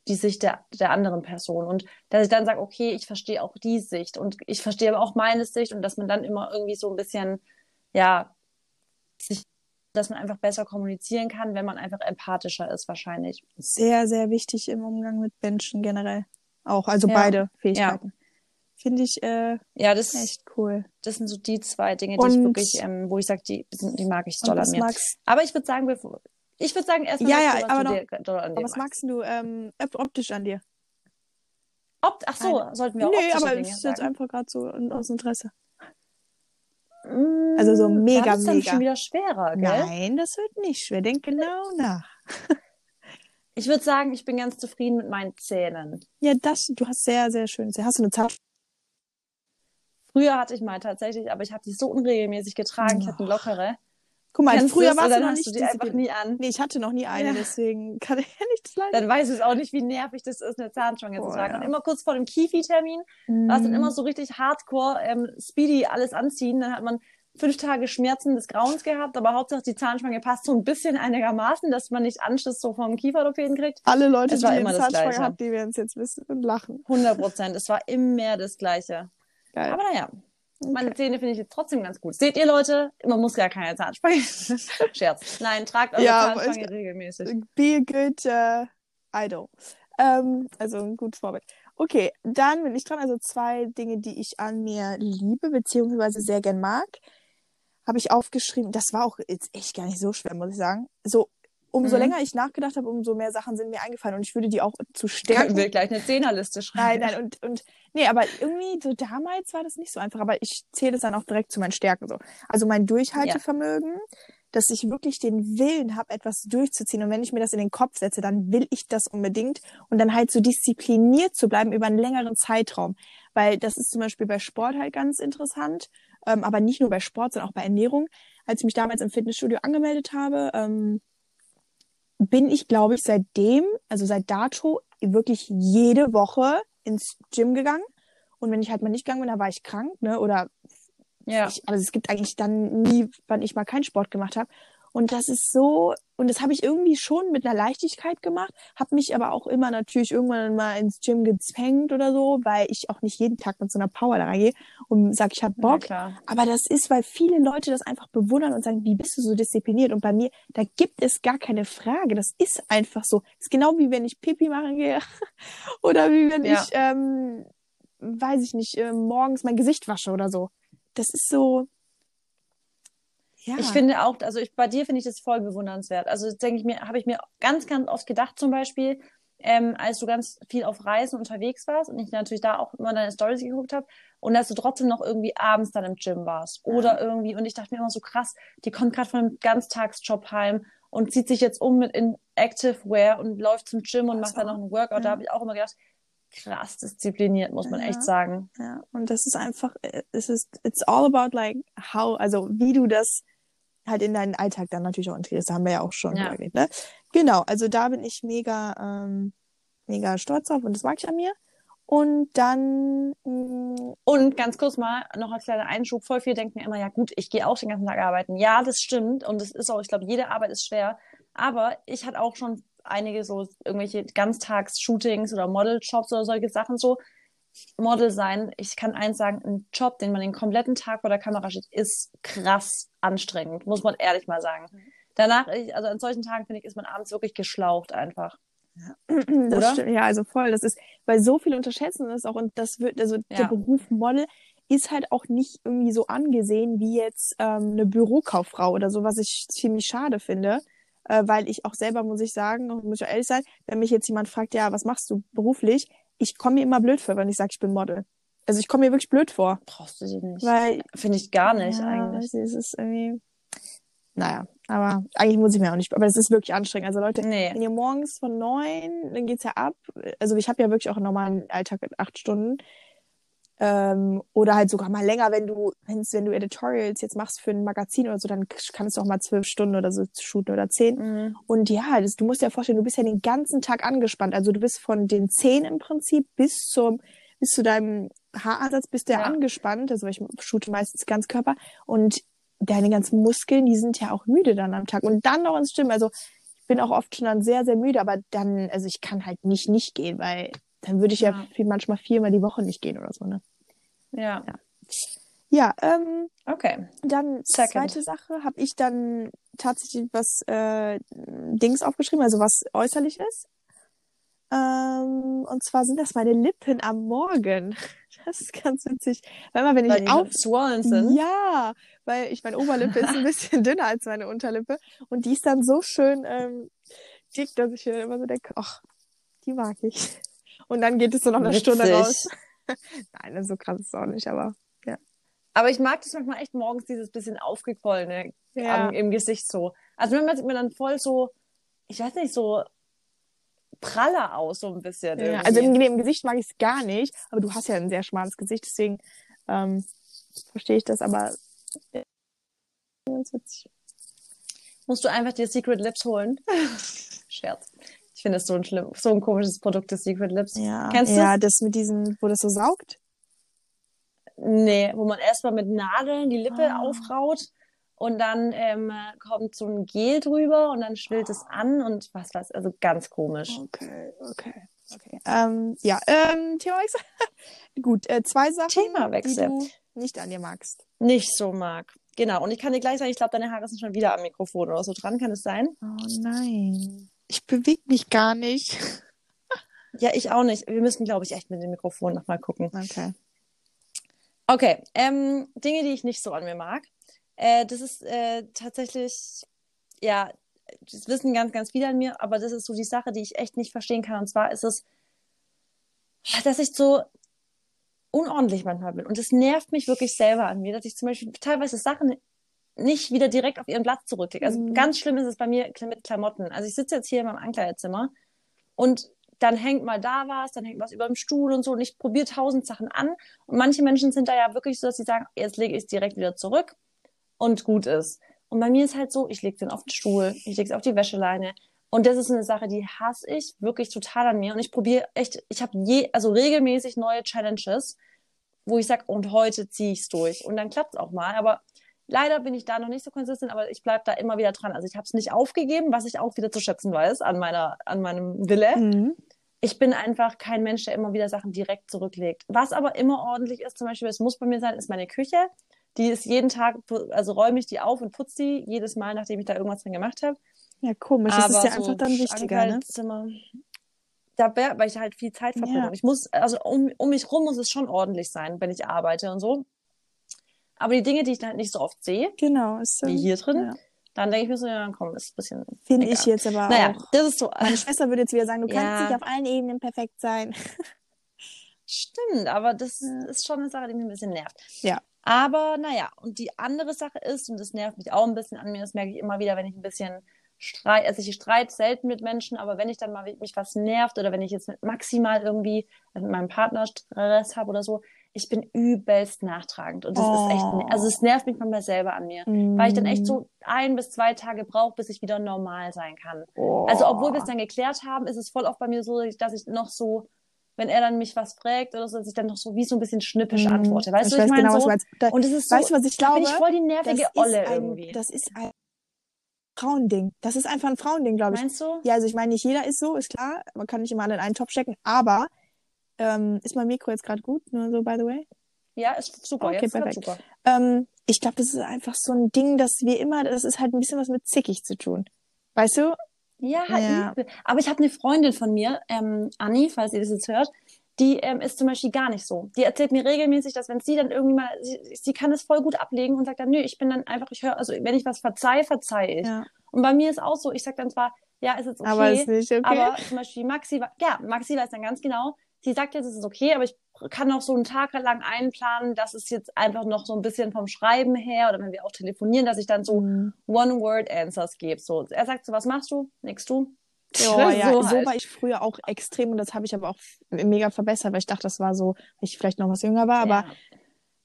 die Sicht der, der anderen Person? Und dass ich dann sage, okay, ich verstehe auch die Sicht und ich verstehe aber auch meine Sicht und dass man dann immer irgendwie so ein bisschen, ja, sich, dass man einfach besser kommunizieren kann, wenn man einfach empathischer ist, wahrscheinlich. Sehr, sehr wichtig im Umgang mit Menschen generell. Auch, also Ja. beide Fähigkeiten. Finde ich äh, Ja, das, echt cool. das sind so die zwei Dinge, die ich Und- wirklich, ähm, wo ich sage, die, die mag ich doll an mir. Aber ich würde sagen, bevor, ich würde sagen, erstmal, Ja, ja, du, was aber noch- dir aber was magst du ähm, op- optisch an dir? Ob, ach so, sollten wir auch nee, aber Dinge ist jetzt sagen? einfach gerade so aus Interesse. Mm, also so mega, da wird's dann mega. schon wieder schwerer, gell? Nein, das wird nicht schwer. Denk genau nach. <laughs> Ich würde sagen, ich bin ganz zufrieden mit meinen Zähnen. Ja, das, du hast sehr, sehr schön. Hast du eine Zahn? Früher hatte ich mal tatsächlich, aber ich habe die so unregelmäßig getragen. Ich hatte eine lockere. Guck mal, Kennst früher warst du noch nicht du die einfach nie an. Nee, ich hatte noch nie eine, Ja. deswegen <laughs> kann ich ja nichts leiden. Dann weiß ich auch nicht, wie nervig das ist, eine Zahnspange Boah, zu tragen. ja. Und immer kurz vor dem Kifi-Termin war es dann immer so richtig hardcore, ähm, speedy alles anziehen. Dann hat man fünf Tage Schmerzen des Grauens gehabt, aber Hauptsache die Zahnspange passt so ein bisschen einigermaßen, dass man nicht Anschiss so vom Kieferorthopäden kriegt. Alle Leute, Es die war eine Zahnspange haben, die werden es jetzt wissen und lachen. 100 Prozent. es war immer das Gleiche. Geil. Aber naja, meine Zähne finde ich jetzt trotzdem ganz gut. Seht ihr Leute, man muss gar keine Zahnspange. <laughs> Scherz. Nein, tragt eure Ja, Zahnspange ich- regelmäßig. Be a good äh, idol. Ähm, also ein gutes Vorbild. Okay, dann bin ich dran. Also zwei Dinge, die ich an mir liebe, beziehungsweise sehr gern mag, habe ich aufgeschrieben. Das war auch jetzt echt gar nicht so schwer, muss ich sagen. So, umso Mhm. länger ich nachgedacht habe, umso mehr Sachen sind mir eingefallen und ich würde die auch zu stärken. wir gleich eine Zehnerliste schreiben. Nein, nein, und, und nee, aber irgendwie so damals war das nicht so einfach, aber ich zähle es dann auch direkt zu meinen Stärken so. Also mein Durchhaltevermögen, dass ich wirklich den Willen habe, etwas durchzuziehen und wenn ich mir das in den Kopf setze, dann will ich das unbedingt und dann halt so diszipliniert zu bleiben über einen längeren Zeitraum, weil das ist zum Beispiel bei Sport halt ganz interessant, ähm, aber nicht nur bei Sport, sondern auch bei Ernährung. Als ich mich damals im Fitnessstudio angemeldet habe, ähm, bin ich, glaube ich, seitdem, also seit dato, wirklich jede Woche ins Gym gegangen. Und wenn ich halt mal nicht gegangen bin, dann war ich krank, ne? Oder Ja. ich, also es gibt eigentlich dann nie, wann ich mal keinen Sport gemacht habe. Und das ist so, und das habe ich irgendwie schon mit einer Leichtigkeit gemacht, habe mich aber auch immer natürlich irgendwann mal ins Gym gezwängt oder so, weil ich auch nicht jeden Tag mit so einer Power da reingehe und sag, ich habe Bock. klar. Aber das ist, weil viele Leute das einfach bewundern und sagen, wie bist du so diszipliniert? Und bei mir, da gibt es gar keine Frage. Das ist einfach so. ist genau wie wenn ich Pipi machen gehe <laughs> oder wie wenn Ja. ich, ähm, weiß ich nicht, äh, morgens mein Gesicht wasche oder so. Das ist so. Ja. Ich finde auch, also ich, bei dir finde ich das voll bewundernswert. Also denke ich mir, habe ich mir ganz, ganz oft gedacht, zum Beispiel, ähm, als du ganz viel auf Reisen unterwegs warst und ich natürlich da auch immer deine Stories geguckt habe und dass du trotzdem noch irgendwie abends dann im Gym warst oder irgendwie und ich dachte mir immer so krass, die kommt gerade von einem Ganztagsjob heim und zieht sich jetzt um mit in Active Wear und läuft zum Gym und Das macht dann noch einen Workout. Da Ja. habe ich auch immer gedacht, krass diszipliniert, muss man Ja. echt sagen. Ja, und das ist einfach, äh, es ist, it's all about like how, also wie du das halt in deinen Alltag dann natürlich auch integrierst. Da haben wir ja auch schon Ja. geredet, ne? Genau, also da bin ich mega, ähm, mega stolz drauf und das mag ich an mir. Und dann, mh, Und ganz kurz mal noch als kleiner Einschub, voll viel denken immer, ja gut, ich gehe auch den ganzen Tag arbeiten. Ja, das stimmt und das ist auch, ich glaube, jede Arbeit ist schwer. Aber ich hatte auch schon einige so irgendwelche Ganztags-Shootings oder Model-Jobs oder solche Sachen so. Model sein, ich kann eins sagen, ein Job, den man den kompletten Tag vor der Kamera steht, ist krass anstrengend, muss man ehrlich mal sagen. Mhm. Danach, also an solchen Tagen, finde ich, ist man abends wirklich geschlaucht einfach. Ja. <clears throat> Das stimmt, ja, also voll. Das ist, weil so viele unterschätzen das auch und das wird, also ja. der Beruf Model ist halt auch nicht irgendwie so angesehen wie jetzt ähm, eine Bürokauffrau oder so, was ich ziemlich schade finde. Äh, weil ich auch selber, muss ich sagen, muss ich ehrlich sein, wenn mich jetzt jemand fragt, ja, was machst du beruflich, ich komme mir immer blöd vor, wenn ich sage, ich bin Model. Also ich komme mir wirklich blöd vor. Brauchst du sie nicht. Weil. Finde ich gar nicht ja, eigentlich. Es ist irgendwie. Naja, aber eigentlich muss ich mir auch nicht. Aber es ist wirklich anstrengend. Also Leute, nee. wenn ihr morgens von neun, dann geht's ja ab. Also ich habe ja wirklich auch einen normalen Alltag in acht Stunden. Ähm, oder halt sogar mal länger, wenn du, wenn's, wenn du Editorials jetzt machst für ein Magazin oder so, dann kannst du auch mal zwölf Stunden oder so shooten oder zehn. Mhm. Und ja, das, du musst dir vorstellen, du bist ja den ganzen Tag angespannt. Also du bist von den zehn im Prinzip bis zum, bis zu deinem Haaransatz bist du ja, angespannt. Also ich shoote meistens ganz Körper und deine ganzen Muskeln, die sind ja auch müde dann am Tag. Und dann noch ins Stimmen. Also ich bin auch oft schon dann sehr, sehr müde, aber dann, also ich kann halt nicht nicht gehen, weil dann würde ich ja, ja viel, manchmal viermal die Woche nicht gehen oder so, ne? Ja. Ja, ja ähm, okay. Dann Second. zweite Sache habe ich dann tatsächlich was äh, Dings aufgeschrieben, also was äußerlich ist. Ähm, und zwar sind das meine Lippen am Morgen. <laughs> Das ist ganz witzig. Weil immer, wenn weil ich auf sind. Ja, weil ich meine Oberlippe ist ein <laughs> bisschen dünner als meine Unterlippe und die ist dann so schön ähm, dick, dass ich mir immer so denke, ach, die mag ich. Und dann geht es so noch eine Witzig. Stunde raus. <laughs> Nein, so krass ist es auch nicht, aber ja. Aber ich mag das manchmal echt morgens, dieses bisschen aufgequollene ja. im Gesicht so. Also wenn man mir dann voll so, ich weiß nicht, so praller aus, so ein bisschen. Ja, also im, im Gesicht mag ich es gar nicht, aber du hast ja ein sehr schmales Gesicht, deswegen ähm, verstehe ich das, aber äh, ganz witzig. Musst du einfach dir Secret Lips holen? <laughs> Scherz. Ich finde das so ein schlimm, so ein komisches Produkt, das Secret Lips. Ja. Kennst du Ja, das mit diesem, wo das so saugt? Nee, wo man erstmal mit Nadeln die Lippe ah. aufraut und dann ähm, kommt so ein Gel drüber und dann schwillt oh. es an und was was, also ganz komisch. Okay, okay. Okay. Ähm, ja, ähm, Themawechsel. <laughs> Gut, äh, zwei Sachen, Themawechsel. die du nicht an dir magst. Nicht so mag. Genau. Und ich kann dir gleich sagen, ich glaube, deine Haare sind schon wieder am Mikrofon oder so dran. Kann es sein? Oh nein. Ich bewege mich gar nicht. <laughs> ja, ich auch nicht. Wir müssen, glaube ich, echt mit dem Mikrofon nochmal gucken. Okay. Okay. Ähm, Dinge, die ich nicht so an mir mag. Äh, das ist äh, tatsächlich, ja, das wissen ganz, ganz viele an mir, aber das ist so die Sache, die ich echt nicht verstehen kann. Und zwar ist es, dass ich so unordentlich manchmal bin. Und es nervt mich wirklich selber an mir, dass ich zum Beispiel teilweise Sachen nicht wieder direkt auf ihren Platz zurücklege. Also mhm. ganz schlimm ist es bei mir mit Klamotten. Also ich sitze jetzt hier in meinem Ankleidezimmer und dann hängt mal da was, dann hängt was über dem Stuhl und so und ich probiere tausend Sachen an. Und manche Menschen sind da ja wirklich so, dass sie sagen, jetzt lege ich es direkt wieder zurück und gut ist. Und bei mir ist halt so, ich lege den auf den Stuhl, ich lege es auf die Wäscheleine. Und das ist eine Sache, die hasse ich wirklich total an mir. Und ich probiere echt, ich habe je, also regelmäßig neue Challenges, wo ich sage, und heute ziehe ich es durch. Und dann klappt es auch mal. Aber leider bin ich da noch nicht so konsistent, aber ich bleibe da immer wieder dran. Also ich habe es nicht aufgegeben, was ich auch wieder zu schätzen weiß an meiner, an meinem Wille. Mhm. Ich bin einfach kein Mensch, der immer wieder Sachen direkt zurücklegt. Was aber immer ordentlich ist, zum Beispiel, es muss bei mir sein, ist meine Küche. Die ist jeden Tag, also räume ich die auf und putze die jedes Mal, nachdem ich da irgendwas drin gemacht habe. Ja, komisch. Aber das ist ja so einfach dann wichtiger, ne? Da, weil ich halt viel Zeit verbringe. Ja. Ich muss, also um, um mich rum muss es schon ordentlich sein, wenn ich arbeite und so. Aber die Dinge, die ich dann halt nicht so oft sehe, genau, ist, wie hier drin, ja. dann denke ich mir so, ja, komm, ist ein bisschen. Finde ich jetzt aber naja, auch. das ist so. Meine Schwester würde jetzt wieder sagen, du ja. kannst nicht auf allen Ebenen perfekt sein. <laughs> Stimmt, aber das ist schon eine Sache, die mich ein bisschen nervt. Ja. Aber naja, und die andere Sache ist, und das nervt mich auch ein bisschen an mir, das merke ich immer wieder, wenn ich ein bisschen Streit, also ich streite selten mit Menschen, aber wenn ich dann mal mich was nervt oder wenn ich jetzt maximal irgendwie mit meinem Partner Stress habe oder so, ich bin übelst nachtragend und das oh. ist echt, ne, also es nervt mich manchmal selber an mir, mm. weil ich dann echt so ein bis zwei Tage brauche, bis ich wieder normal sein kann. Oh. Also obwohl wir es dann geklärt haben, ist es voll oft bei mir so, dass ich noch so wenn er dann mich was fragt oder so, dass ich dann noch so wie so ein bisschen schnippisch mhm. antworte. Weißt du, ich, ich meine? Genau, so, da, und das ist so, weißt du, was ich glaube? Bin ich voll die nervige Olle ein, irgendwie. Das ist ein Frauending. Das ist einfach ein Frauending, glaube ich. Meinst du? Ja, also ich meine, nicht jeder ist so, ist klar. Man kann nicht immer alle in einen Topf stecken, aber ähm, ist mein Mikro jetzt gerade gut? Nur so, by the way? Ja, ist super. Okay, jetzt perfekt. super. Ähm, ich glaube, das ist einfach so ein Ding, dass wir immer, das ist halt ein bisschen was mit zickig zu tun. Weißt du? Ja, Ja. übel. aber ich habe eine Freundin von mir, ähm, Anni, falls ihr das jetzt hört, die ähm, ist zum Beispiel gar nicht so. Die erzählt mir regelmäßig, dass wenn sie dann irgendwie mal, sie, sie kann es voll gut ablegen und sagt dann, nö, ich bin dann einfach, ich höre, also wenn ich was verzeih, verzeih ich. Ja. Und bei mir ist auch so, ich sag dann zwar, ja, ist jetzt okay, Aber ist nicht okay. aber zum Beispiel Maxi, ja, Maxi weiß dann ganz genau, sie sagt jetzt, es ist okay, aber ich kann auch so einen Tag lang einplanen, dass es jetzt einfach noch so ein bisschen vom Schreiben her oder wenn wir auch telefonieren, dass ich dann so Mhm. One-Word-Answers gebe. So, er sagt so, was machst du? Nix du? Ja, ja, so, halt. war ich früher auch extrem und das habe ich aber auch mega verbessert, weil ich dachte, das war so, weil ich vielleicht noch was jünger war, aber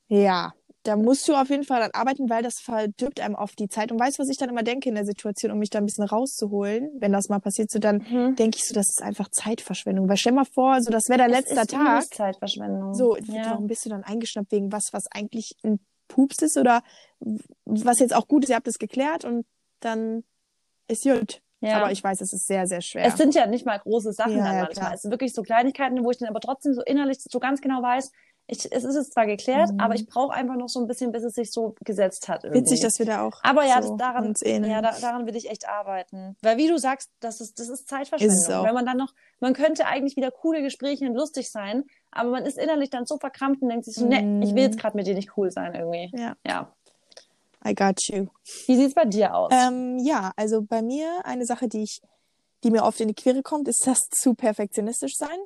ja. ja, da musst du auf jeden Fall dann arbeiten, weil das verdirbt einem oft die Zeit. Und weißt du, was ich dann immer denke in der Situation, um mich da ein bisschen rauszuholen, wenn das mal passiert, so dann Mhm. denke ich so, das ist einfach Zeitverschwendung. Weil stell mal vor, so das wäre dein Es übelst Tag. Zeitverschwendung. So, ja. warum bist du dann eingeschnappt wegen was, was eigentlich ein Pups ist oder was jetzt auch gut ist, ihr habt es geklärt und dann ist gut. ja. Aber ich weiß, es ist sehr, sehr schwer. Es sind ja nicht mal große Sachen Ja, dann ja, manchmal. klar. Es sind wirklich so Kleinigkeiten, wo ich dann aber trotzdem so innerlich so ganz genau weiß, ich, es ist jetzt zwar geklärt, Mhm. aber ich brauche einfach noch so ein bisschen, bis es sich so gesetzt hat. Irgendwie. Witzig, dass wir da auch aber ja, so daran, ja da, daran will ich echt arbeiten. Weil wie du sagst, das ist, das ist Zeitverschwendung. Ist es. Wenn man dann noch, man könnte eigentlich wieder coole Gespräche und lustig sein, aber man ist innerlich dann so verkrampft und denkt sich so, Mhm. nee, ich will jetzt gerade mit dir nicht cool sein irgendwie. Ja, Ja. I got you. Wie sieht's bei dir aus? Ähm, ja, also bei mir eine Sache, die ich, die mir oft in die Quere kommt, ist das zu perfektionistisch sein.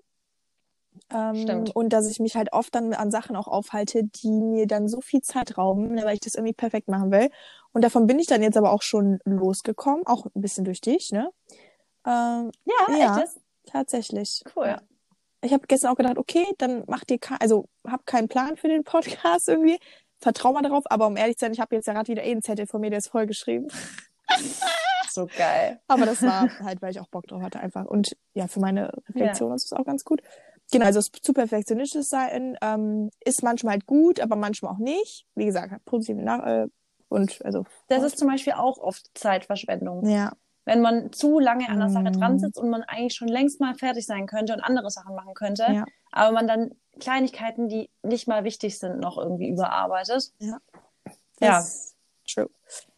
Ähm, Stimmt. Und dass ich mich halt oft dann an Sachen auch aufhalte, die mir dann so viel Zeit rauben, ne, weil ich das irgendwie perfekt machen will. Und davon bin ich dann jetzt aber auch schon losgekommen, auch ein bisschen durch dich, ne? Ähm, ja, ja. echt tatsächlich. Cool. Ja. Ich habe gestern auch gedacht, okay, dann mach dir also hab keinen Plan für den Podcast irgendwie. Vertrau mal darauf, aber um ehrlich zu sein, ich habe jetzt ja gerade wieder eh einen Zettel von mir, der ist vollgeschrieben. <laughs> So geil. Aber das war halt, weil ich auch Bock drauf hatte einfach. Und ja, für meine Reflexion ist es auch ganz gut. Genau, also zu perfektionistisch sein ähm, ist manchmal halt gut, aber manchmal auch nicht. Wie gesagt, hat positive Nach äh, und also Das ist zum Beispiel auch oft Zeitverschwendung. ja, Wenn man zu lange an der Sache Mm. dran sitzt und man eigentlich schon längst mal fertig sein könnte und andere Sachen machen könnte, Ja. aber man dann Kleinigkeiten, die nicht mal wichtig sind, noch irgendwie überarbeitet. Ja. Ja. Das True.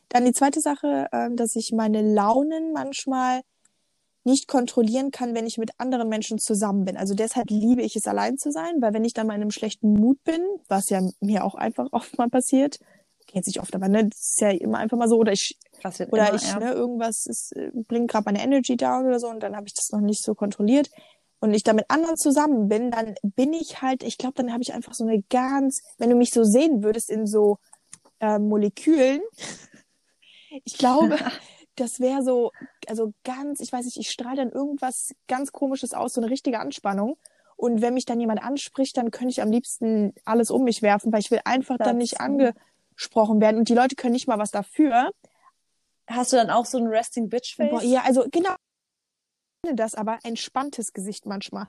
Dann die zweite Sache, ähm, dass ich meine Launen manchmal nicht kontrollieren kann, wenn ich mit anderen Menschen zusammen bin. Also deshalb liebe ich es, allein zu sein, weil wenn ich dann mal in einem schlechten Mut bin, was ja mir auch einfach <laughs> oft mal passiert, kennt sich oft, aber ne, das ist ja immer einfach mal so, oder ich oder immer, ich, ja. ne, irgendwas ist, äh, bringt gerade meine Energy down oder so und dann habe ich das noch nicht so kontrolliert und ich da mit anderen zusammen bin, dann bin ich halt, ich glaube, dann habe ich einfach so eine ganz, wenn du mich so sehen würdest in so äh, Molekülen, <laughs> ich glaube, <laughs> das wäre so, also ganz, ich weiß nicht, ich strahle dann irgendwas ganz Komisches aus, so eine richtige Anspannung. Und wenn mich dann jemand anspricht, dann könnte ich am liebsten alles um mich werfen, weil ich will einfach dann nicht Das- angesprochen werden. Und die Leute können nicht mal was dafür. Hast du dann auch so ein Resting Bitch Face? Boah, ja, also genau Ich finde das, aber entspanntes Gesicht manchmal.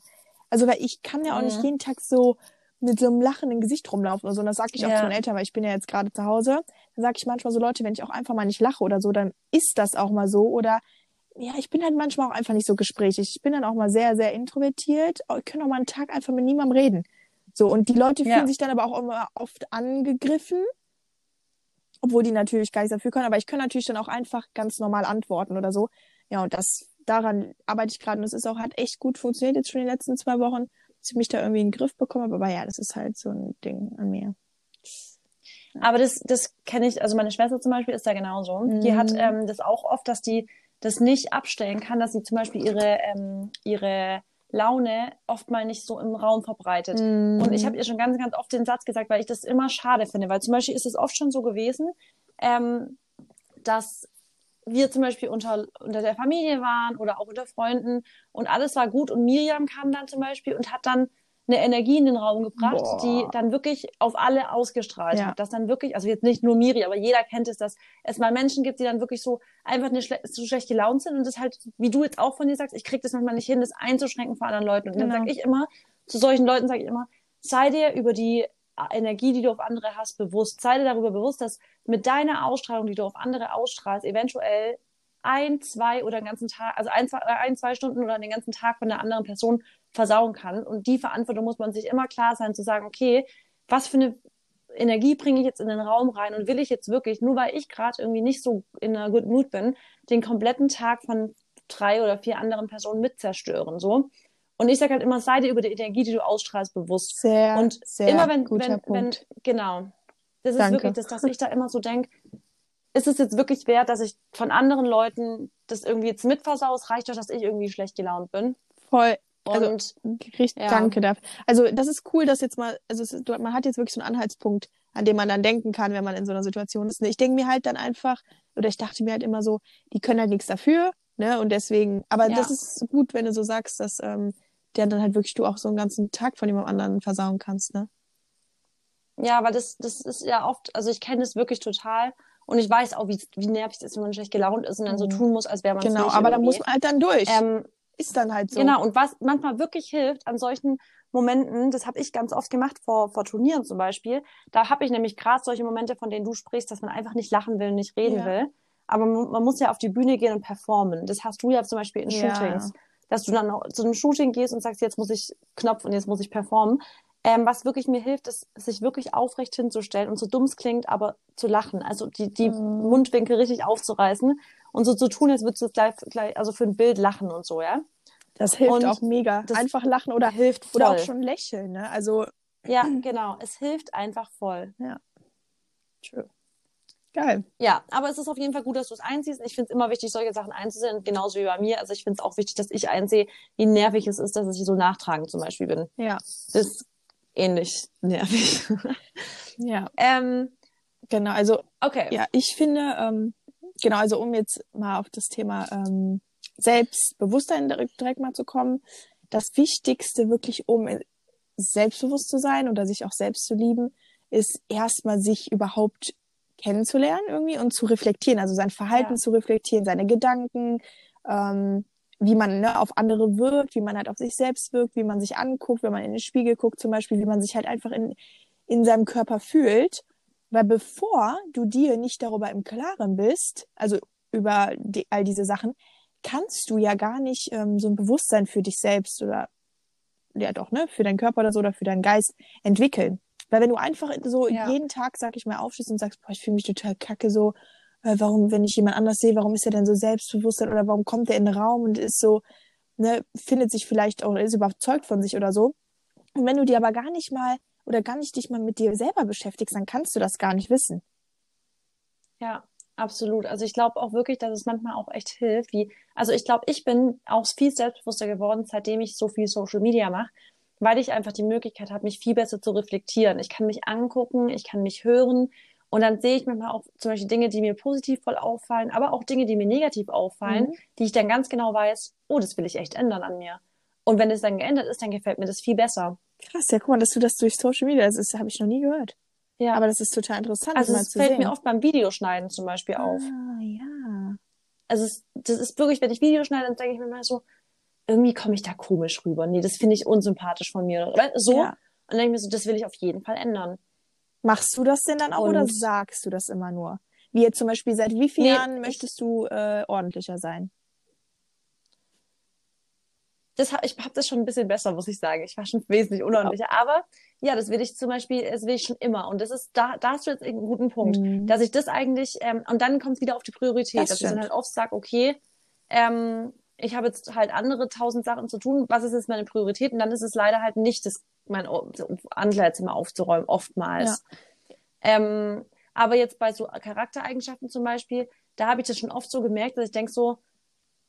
Also weil ich kann ja auch nicht Mhm. jeden Tag so mit so einem lachenden Gesicht rumlaufen oder so. Und das sage ich auch Ja. zu meinen Eltern, weil ich bin ja jetzt gerade zu Hause. Dann sage ich manchmal so, Leute, wenn ich auch einfach mal nicht lache oder so, dann ist das auch mal so. Oder ja, ich bin halt manchmal auch einfach nicht so gesprächig. Ich bin dann auch mal sehr, sehr introvertiert. Ich kann auch mal einen Tag einfach mit niemandem reden. So, und die Leute Ja. fühlen sich dann aber auch immer oft angegriffen. Obwohl die natürlich gar nichts dafür können, aber ich kann natürlich dann auch einfach ganz normal antworten oder so. Ja, und das, daran arbeite ich gerade und es ist auch, hat echt gut funktioniert jetzt schon die letzten zwei Wochen, dass ich mich da irgendwie in den Griff bekomme. Aber ja, das ist halt so ein Ding an mir. Aber das, das kenne ich, also meine Schwester zum Beispiel ist da genauso. Die Mhm. hat ähm, das auch oft, dass die das nicht abstellen kann, dass sie zum Beispiel ihre, ähm, ihre Laune oft mal nicht so im Raum verbreitet. Mhm. Und ich habe ihr schon ganz, ganz oft den Satz gesagt, weil ich das immer schade finde, weil zum Beispiel ist es oft schon so gewesen, ähm, dass wir zum Beispiel unter, unter der Familie waren oder auch unter Freunden und alles war gut und Miriam kam dann zum Beispiel und hat dann eine Energie in den Raum gebracht, Boah. die dann wirklich auf alle ausgestrahlt Ja. hat. Dass dann wirklich, also jetzt nicht nur Miri, aber jeder kennt es, dass es mal Menschen gibt, die dann wirklich so einfach eine schle so schlecht gelaunt sind und das halt, wie du jetzt auch von dir sagst, ich krieg das manchmal nicht hin, das einzuschränken vor anderen Leuten. Und dann Genau. sage ich immer, zu solchen Leuten sage ich immer, sei dir über die Energie, die du auf andere hast, bewusst. Sei dir darüber bewusst, dass mit deiner Ausstrahlung, die du auf andere ausstrahlst, eventuell ein, zwei oder den ganzen Tag, also ein zwei, ein, zwei Stunden oder den ganzen Tag von einer anderen Person versauen kann. Und die Verantwortung muss man sich immer klar sein, zu sagen, okay, was für eine Energie bringe ich jetzt in den Raum rein und will ich jetzt wirklich, nur weil ich gerade irgendwie nicht so in einer Good Mood bin, den kompletten Tag von drei oder vier anderen Personen mit zerstören, so. Und ich sage halt immer, sei dir über die Energie, die du ausstrahlst, bewusst. Sehr, und sehr immer wenn, guter wenn, wenn, Punkt. genau. Das ist Danke. wirklich das, dass ich da immer so denke, ist es jetzt wirklich wert, dass ich von anderen Leuten das irgendwie jetzt mitversau? Es reicht doch, dass ich irgendwie schlecht gelaunt bin. Voll. Also, Und Richtig, Ja. danke dafür. Also das ist cool, dass jetzt mal, also es ist, man hat jetzt wirklich so einen Anhaltspunkt, an dem man dann denken kann, wenn man in so einer Situation ist. Ich denke mir halt dann einfach, oder ich dachte mir halt immer so, die können halt nichts dafür, ne? Und deswegen, aber Ja. das ist gut, wenn du so sagst, dass ähm, der dann halt wirklich du auch so einen ganzen Tag von jemand anderen versauen kannst, ne? ja, weil das, das ist ja oft, also ich kenne das wirklich total. Und ich weiß auch, wie, wie nervig es ist, wenn man schlecht gelaunt ist und dann so Mhm. tun muss, als wäre man Genau, nicht aber da muss man halt dann durch. Ähm, ist dann halt so. Genau, und was manchmal wirklich hilft an solchen Momenten, das habe ich ganz oft gemacht vor, vor Turnieren zum Beispiel, da habe ich nämlich gerade solche Momente, von denen du sprichst, dass man einfach nicht lachen will, nicht reden Ja. will. Aber man, muss ja auf die Bühne gehen und performen. Das hast du ja zum Beispiel in Ja. Shootings, dass du dann zu einem Shooting gehst und sagst, jetzt muss ich Knopf und jetzt muss ich performen. Ähm, was wirklich mir hilft, ist, sich wirklich aufrecht hinzustellen und so dumm es klingt, aber zu lachen. Also die, die Mhm. Mundwinkel richtig aufzureißen und so zu tun, als würdest du gleich, gleich, also für ein Bild lachen und so, ja? Das hilft Und auch mega. das Einfach lachen oder hilft voll. oder auch schon lächeln, ne? Also Ja, genau. Es hilft einfach voll. true. Geil. Ja, aber es ist auf jeden Fall gut, dass du es einsiehst. Ich finde es immer wichtig, solche Sachen einzusehen, genauso wie bei mir. Also ich finde es auch wichtig, dass ich einsehe, wie nervig es ist, dass ich so nachtragend zum Beispiel bin. Ja. Das ist ähnlich nervig. Ja. <laughs> ähm, Genau. Also okay. Ja, ich finde, ähm, genau, also um jetzt mal auf das Thema ähm, Selbstbewusstsein direkt, direkt mal zu kommen, das Wichtigste wirklich, um selbstbewusst zu sein oder sich auch selbst zu lieben, ist erstmal sich überhaupt kennenzulernen irgendwie und zu reflektieren, also sein Verhalten Ja. zu reflektieren, seine Gedanken, ähm, wie man ne, auf andere wirkt, wie man halt auf sich selbst wirkt, wie man sich anguckt, wenn man in den Spiegel guckt zum Beispiel, wie man sich halt einfach in, in seinem Körper fühlt. Weil bevor du dir nicht darüber im Klaren bist, also über die, all diese Sachen, kannst du ja gar nicht ähm, so ein Bewusstsein für dich selbst oder ja doch, ne, für deinen Körper oder so oder für deinen Geist entwickeln. Weil wenn du einfach so Ja. jeden Tag, sag ich mal, aufstehst und sagst, boah, ich fühle mich total kacke, so, äh, warum, wenn ich jemand anders sehe, warum ist er denn so selbstbewusst oder warum kommt er in den Raum und ist so, ne, findet sich vielleicht auch, ist überzeugt von sich oder so. Und wenn du dir aber gar nicht mal oder gar nicht dich mal mit dir selber beschäftigst, dann kannst du das gar nicht wissen. Ja, absolut. Also ich glaube auch wirklich, dass es manchmal auch echt hilft, wie, also ich glaube, ich bin auch viel selbstbewusster geworden, seitdem ich so viel Social Media mache, weil ich einfach die Möglichkeit habe, mich viel besser zu reflektieren. Ich kann mich angucken, ich kann mich hören und dann sehe ich manchmal auch zum Beispiel Dinge, die mir positiv voll auffallen, aber auch Dinge, die mir negativ auffallen, Mhm. die ich dann ganz genau weiß, oh, das will ich echt ändern an mir. Und wenn es dann geändert ist, dann gefällt mir das viel besser. Krass, ja, guck mal, dass du das durch Social Media, das ist, habe ich noch nie gehört. Ja, Aber das ist total interessant, also das fällt sehen. mir oft beim Videoschneiden zum Beispiel auf. Ah, ja. also es, das ist wirklich, wenn ich Videos schneide, dann denke ich mir mal so, irgendwie komme ich da komisch rüber. Nee, das finde ich unsympathisch von mir. Oder so. Ja. Und dann denke ich mir so, das will ich auf jeden Fall ändern. Machst du das denn dann auch Und- oder sagst du das immer nur? Wie jetzt zum Beispiel, seit wie vielen Nee, Jahren möchtest du äh, ordentlicher sein? Das, ich habe das schon ein bisschen besser, muss ich sagen. Ich war schon wesentlich unordentlicher. Aber ja, das will ich zum Beispiel, das will ich schon immer. Und das ist, da, da hast du jetzt einen guten Punkt. Mhm. Dass ich das eigentlich, ähm, und dann kommt es wieder auf die Priorität, Das dass ich dann stimmt. halt oft sage, okay, ähm, ich habe jetzt halt andere tausend Sachen zu tun. Was ist jetzt meine Priorität? Und dann ist es leider halt nicht, das, mein Ankleidezimmer aufzuräumen, oftmals. Ähm, aber jetzt bei so Charaktereigenschaften zum Beispiel, da habe ich das schon oft so gemerkt, dass ich denke so,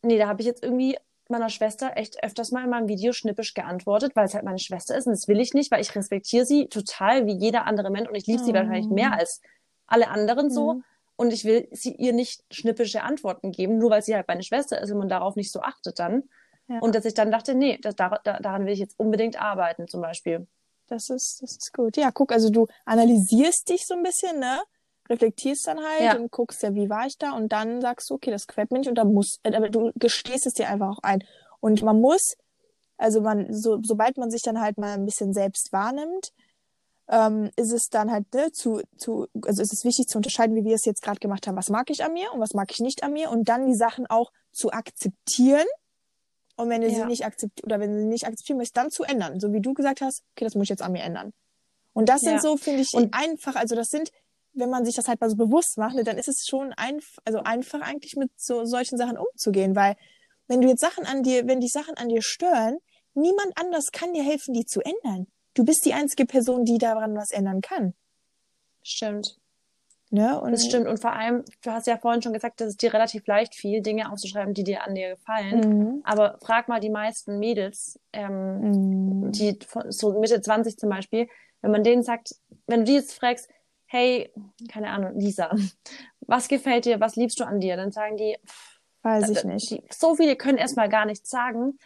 nee, da habe ich jetzt irgendwie meiner Schwester echt öfters mal in meinem Video schnippisch geantwortet, weil es halt meine Schwester ist und das will ich nicht, weil ich respektiere sie total wie jeder andere Mensch und ich liebe sie Oh. wahrscheinlich mehr als alle anderen so Mhm. und ich will sie ihr nicht schnippische Antworten geben, nur weil sie halt meine Schwester ist und man darauf nicht so achtet dann. Ja. Und dass ich dann dachte, nee, das, da, da, daran will ich jetzt unbedingt arbeiten zum Beispiel. Das ist, das ist gut. Ja, guck, also du analysierst dich so ein bisschen, ne? Reflektierst dann halt Ja. und guckst ja, wie war ich da und dann sagst du, okay, das gefällt mir nicht und dann muss, äh, aber du gestehst es dir einfach auch ein. Und man muss, also man, so, sobald man sich dann halt mal ein bisschen selbst wahrnimmt, ähm, ist es dann halt ne, zu, zu, also ist es wichtig zu unterscheiden, wie wir es jetzt gerade gemacht haben, was mag ich an mir und was mag ich nicht an mir und dann die Sachen auch zu akzeptieren. Und wenn du ja. sie nicht akzeptiert oder wenn du sie nicht akzeptieren möchtest, dann zu ändern. So wie du gesagt hast, okay, das muss ich jetzt an mir ändern. Und das ja. sind so, finde ich, und einfach, also das sind, wenn man sich das halt mal so bewusst macht, ne, dann ist es schon einfach, also einfach eigentlich mit so solchen Sachen umzugehen, weil wenn du jetzt Sachen an dir, wenn die Sachen an dir stören, niemand anders kann dir helfen, die zu ändern. Du bist die einzige Person, die daran was ändern kann. Stimmt. Ne? Und das stimmt. Und vor allem, du hast ja vorhin schon gesagt, dass es dir relativ leicht fiel, Dinge aufzuschreiben, die dir an dir gefallen. Mhm. Aber frag mal die meisten Mädels, ähm, mhm. die so Mitte 20 zum Beispiel, wenn man denen sagt, wenn du die jetzt fragst, hey, keine Ahnung, Lisa, was gefällt dir, was liebst du an dir? Dann sagen die, weiß ich nicht. Die, so viele können erstmal gar nichts sagen,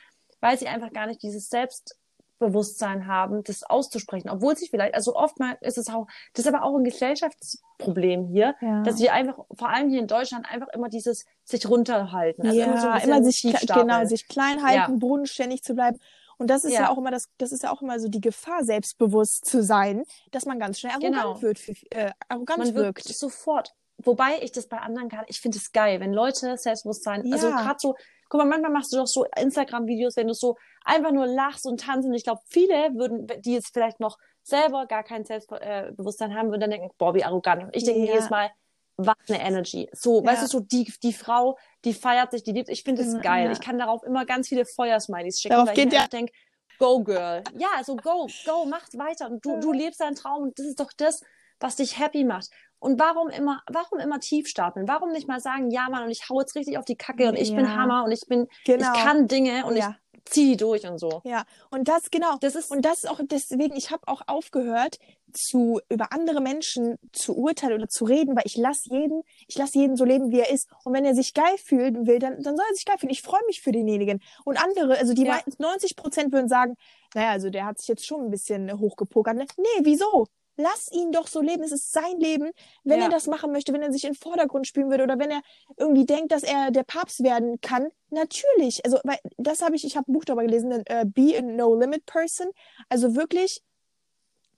weil sie einfach gar nicht dieses Selbst Selbstbewusstsein haben, das auszusprechen, obwohl sich vielleicht, also oftmals ist es auch, das ist aber auch ein Gesellschaftsproblem hier, ja. dass wir einfach, vor allem hier in Deutschland, einfach immer dieses sich runterhalten. Also ja, immer, so immer sich, genau, sich klein halten, ja. bodenständig zu bleiben. Und das ist ja. ja. auch immer das, das ist ja auch immer so die Gefahr, selbstbewusst zu sein, dass man ganz schnell arrogant genau. wird, äh, arrogant man wirkt. sofort. Wobei ich das bei anderen gar ich finde es geil, wenn Leute Selbstbewusstsein, also ja. also gerade so, guck mal, manchmal machst du doch so Instagram-Videos, wenn du so einfach nur lachst und tanzt. Und ich glaube, viele würden, die jetzt vielleicht noch selber gar kein Selbstbewusstsein haben, würden dann denken, boah, wie arrogant. Und ich denke ja. jedes Mal, was eine Energy. So, ja. weißt du, so die, die Frau, die feiert sich, die liebt, ich finde das geil. Ja. Ich kann darauf immer ganz viele Feuersmileys schicken, darauf weil geht ich ja. denke, go girl. Ja, also go, go, mach weiter. Und du, du lebst deinen Traum und das ist doch das, was dich happy macht. Und warum immer, warum immer tief stapeln? Warum nicht mal sagen, ja Mann, und ich hau jetzt richtig auf die Kacke und ich ja. bin Hammer und ich bin, genau. ich kann Dinge und ja. Zieh die durch und so. Ja, und das genau. Das ist und das ist auch deswegen. Ich habe auch aufgehört zu über andere Menschen zu urteilen oder zu reden, weil ich lasse jeden, ich lasse jeden so leben, wie er ist. Und wenn er sich geil fühlen will, dann dann soll er sich geil fühlen. Ich freue mich für denjenigen. Und andere, also die ja. 90 Prozent würden sagen, naja, also der hat sich jetzt schon ein bisschen hochgepokert. Nee, wieso? Lass ihn doch so leben. Es ist sein Leben. Wenn ja. er das machen möchte, wenn er sich in den Vordergrund spielen würde oder wenn er irgendwie denkt, dass er der Papst werden kann, natürlich. Also, weil das habe ich, ich habe ein Buch darüber gelesen, uh, Be a No Limit Person. Also wirklich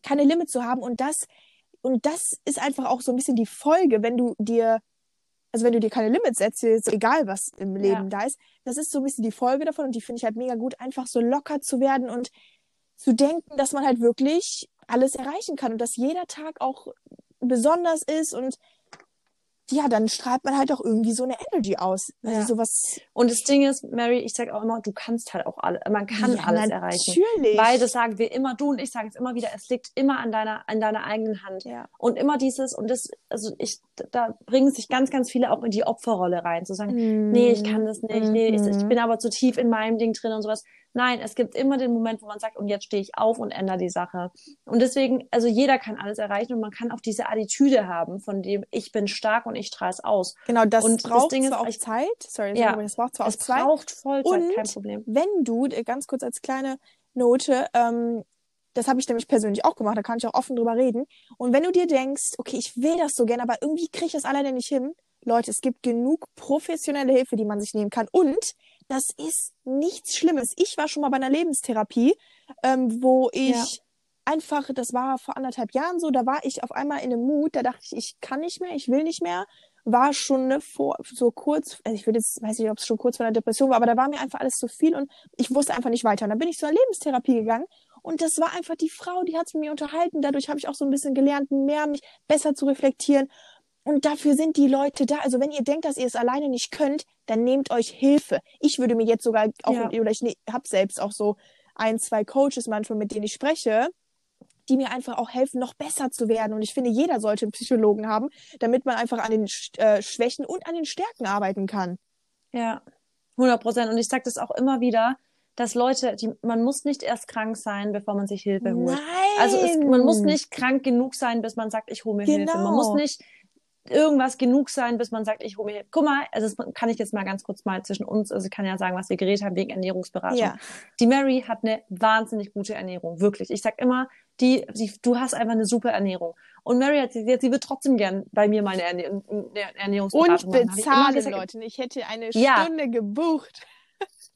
keine Limit zu haben und das und das ist einfach auch so ein bisschen die Folge, wenn du dir also wenn du dir keine Limits setzt, ist egal was im Leben ja. da ist, das ist so ein bisschen die Folge davon und die finde ich halt mega gut, einfach so locker zu werden und zu denken, dass man halt wirklich alles erreichen kann und dass jeder Tag auch besonders ist und ja, dann strahlt man halt auch irgendwie so eine Energy aus. Also ja. sowas. Und das Ding ist, Mary, ich sag auch immer, du kannst halt auch alle, man kann ja, alles erreichen. Natürlich. Weil das sagen wir immer, du und ich sagen es immer wieder, es liegt immer an deiner, an deiner eigenen Hand. Ja. Und immer dieses, und das, also ich, da bringen sich ganz, ganz viele auch in die Opferrolle rein, zu sagen, mm. nee, ich kann das nicht, mm nee, ich, ich, mhm. bin aber zu tief in meinem Ding drin und sowas. Nein, es gibt immer den Moment, wo man sagt, und jetzt stehe ich auf und ändere die Sache. Und deswegen, also jeder kann alles erreichen und man kann auch diese Attitüde haben, von dem ich bin stark und ich trage es aus. Genau, das und braucht das Ding zwar ist, auch ich, Zeit. Sorry, ja, das braucht zwar auch Zeit. Es braucht Vollzeit, und kein Problem. Wenn du, äh, ganz kurz als kleine Note, ähm, das habe ich nämlich persönlich auch gemacht, da kann ich auch offen drüber reden. Und wenn du dir denkst, okay, ich will das so gerne, aber irgendwie kriege ich das alleine nicht hin, Leute, es gibt genug professionelle Hilfe, die man sich nehmen kann. Und das ist nichts Schlimmes. Ich war schon mal bei einer Lebenstherapie, ähm, wo ich ja. einfach, das war vor anderthalb Jahren so, da war ich auf einmal in einem Mut, da dachte ich, ich kann nicht mehr, ich will nicht mehr. War schon ne, vor, so kurz, also ich würde jetzt, weiß nicht, ob es schon kurz vor der Depression war, aber da war mir einfach alles zu viel und ich wusste einfach nicht weiter. Und dann bin ich zur Lebenstherapie gegangen und das war einfach die Frau, die hat mit mir unterhalten. Dadurch habe ich auch so ein bisschen gelernt, mehr mich besser zu reflektieren. Und dafür sind die Leute da. Also wenn ihr denkt, dass ihr es alleine nicht könnt, dann nehmt euch Hilfe. Ich würde mir jetzt sogar auch, ja. oder ich ne, habe selbst auch so ein, zwei Coaches manchmal, mit denen ich spreche, die mir einfach auch helfen, noch besser zu werden. Und ich finde, jeder sollte einen Psychologen haben, damit man einfach an den äh, Schwächen und an den Stärken arbeiten kann. Ja, 100 Prozent. Und ich sage das auch immer wieder, dass Leute, die, man muss nicht erst krank sein, bevor man sich Hilfe holt. Nein. Also es, man muss nicht krank genug sein, bis man sagt, ich hole mir genau. Hilfe. Man muss nicht irgendwas genug sein, bis man sagt, ich hole mir, guck mal, also das kann ich jetzt mal ganz kurz mal zwischen uns, also ich kann ja sagen, was wir geredet haben wegen Ernährungsberatung. Ja. Die Mary hat eine wahnsinnig gute Ernährung, wirklich. Ich sag immer, die, die du hast einfach eine super Ernährung. Und Mary hat sie, sie wird trotzdem gern bei mir meine Erne Ernährungsberatung Und bezahlen, Leute. Ich hätte eine ja. Stunde gebucht.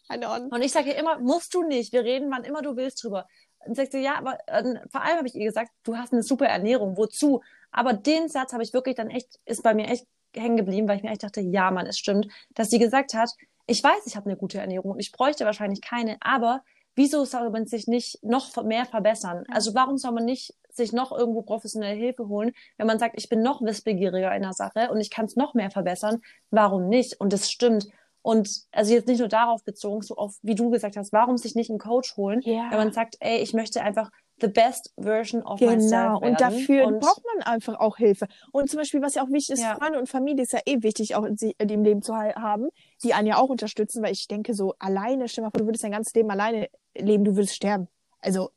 <laughs> Und ich sage immer, musst du nicht. Wir reden, wann immer du willst drüber. Und sagt sie, ja, aber äh, vor allem habe ich ihr gesagt, du hast eine super Ernährung, wozu? Aber den Satz habe ich wirklich dann echt, ist bei mir echt hängen geblieben, weil ich mir echt dachte, ja, Mann, es stimmt, dass sie gesagt hat, ich weiß, ich habe eine gute Ernährung und ich bräuchte wahrscheinlich keine, aber wieso soll man sich nicht noch mehr verbessern? Also warum soll man nicht sich noch irgendwo professionelle Hilfe holen, wenn man sagt, ich bin noch wissbegieriger in der Sache und ich kann es noch mehr verbessern? Warum nicht? Und das stimmt. Und also jetzt nicht nur darauf bezogen, so auf, wie du gesagt hast, warum sich nicht einen Coach holen, ja. wenn man sagt, ey, ich möchte einfach the best version of genau. myself Genau, und dafür und braucht man einfach auch Hilfe. Und zum Beispiel, was ja auch wichtig ist, ja. Freunde und Familie ist ja eh wichtig, auch in, in dem Leben zu haben, die einen ja auch unterstützen, weil ich denke so, alleine, stell mal vor, du würdest dein ganzes Leben alleine leben, du würdest sterben. Also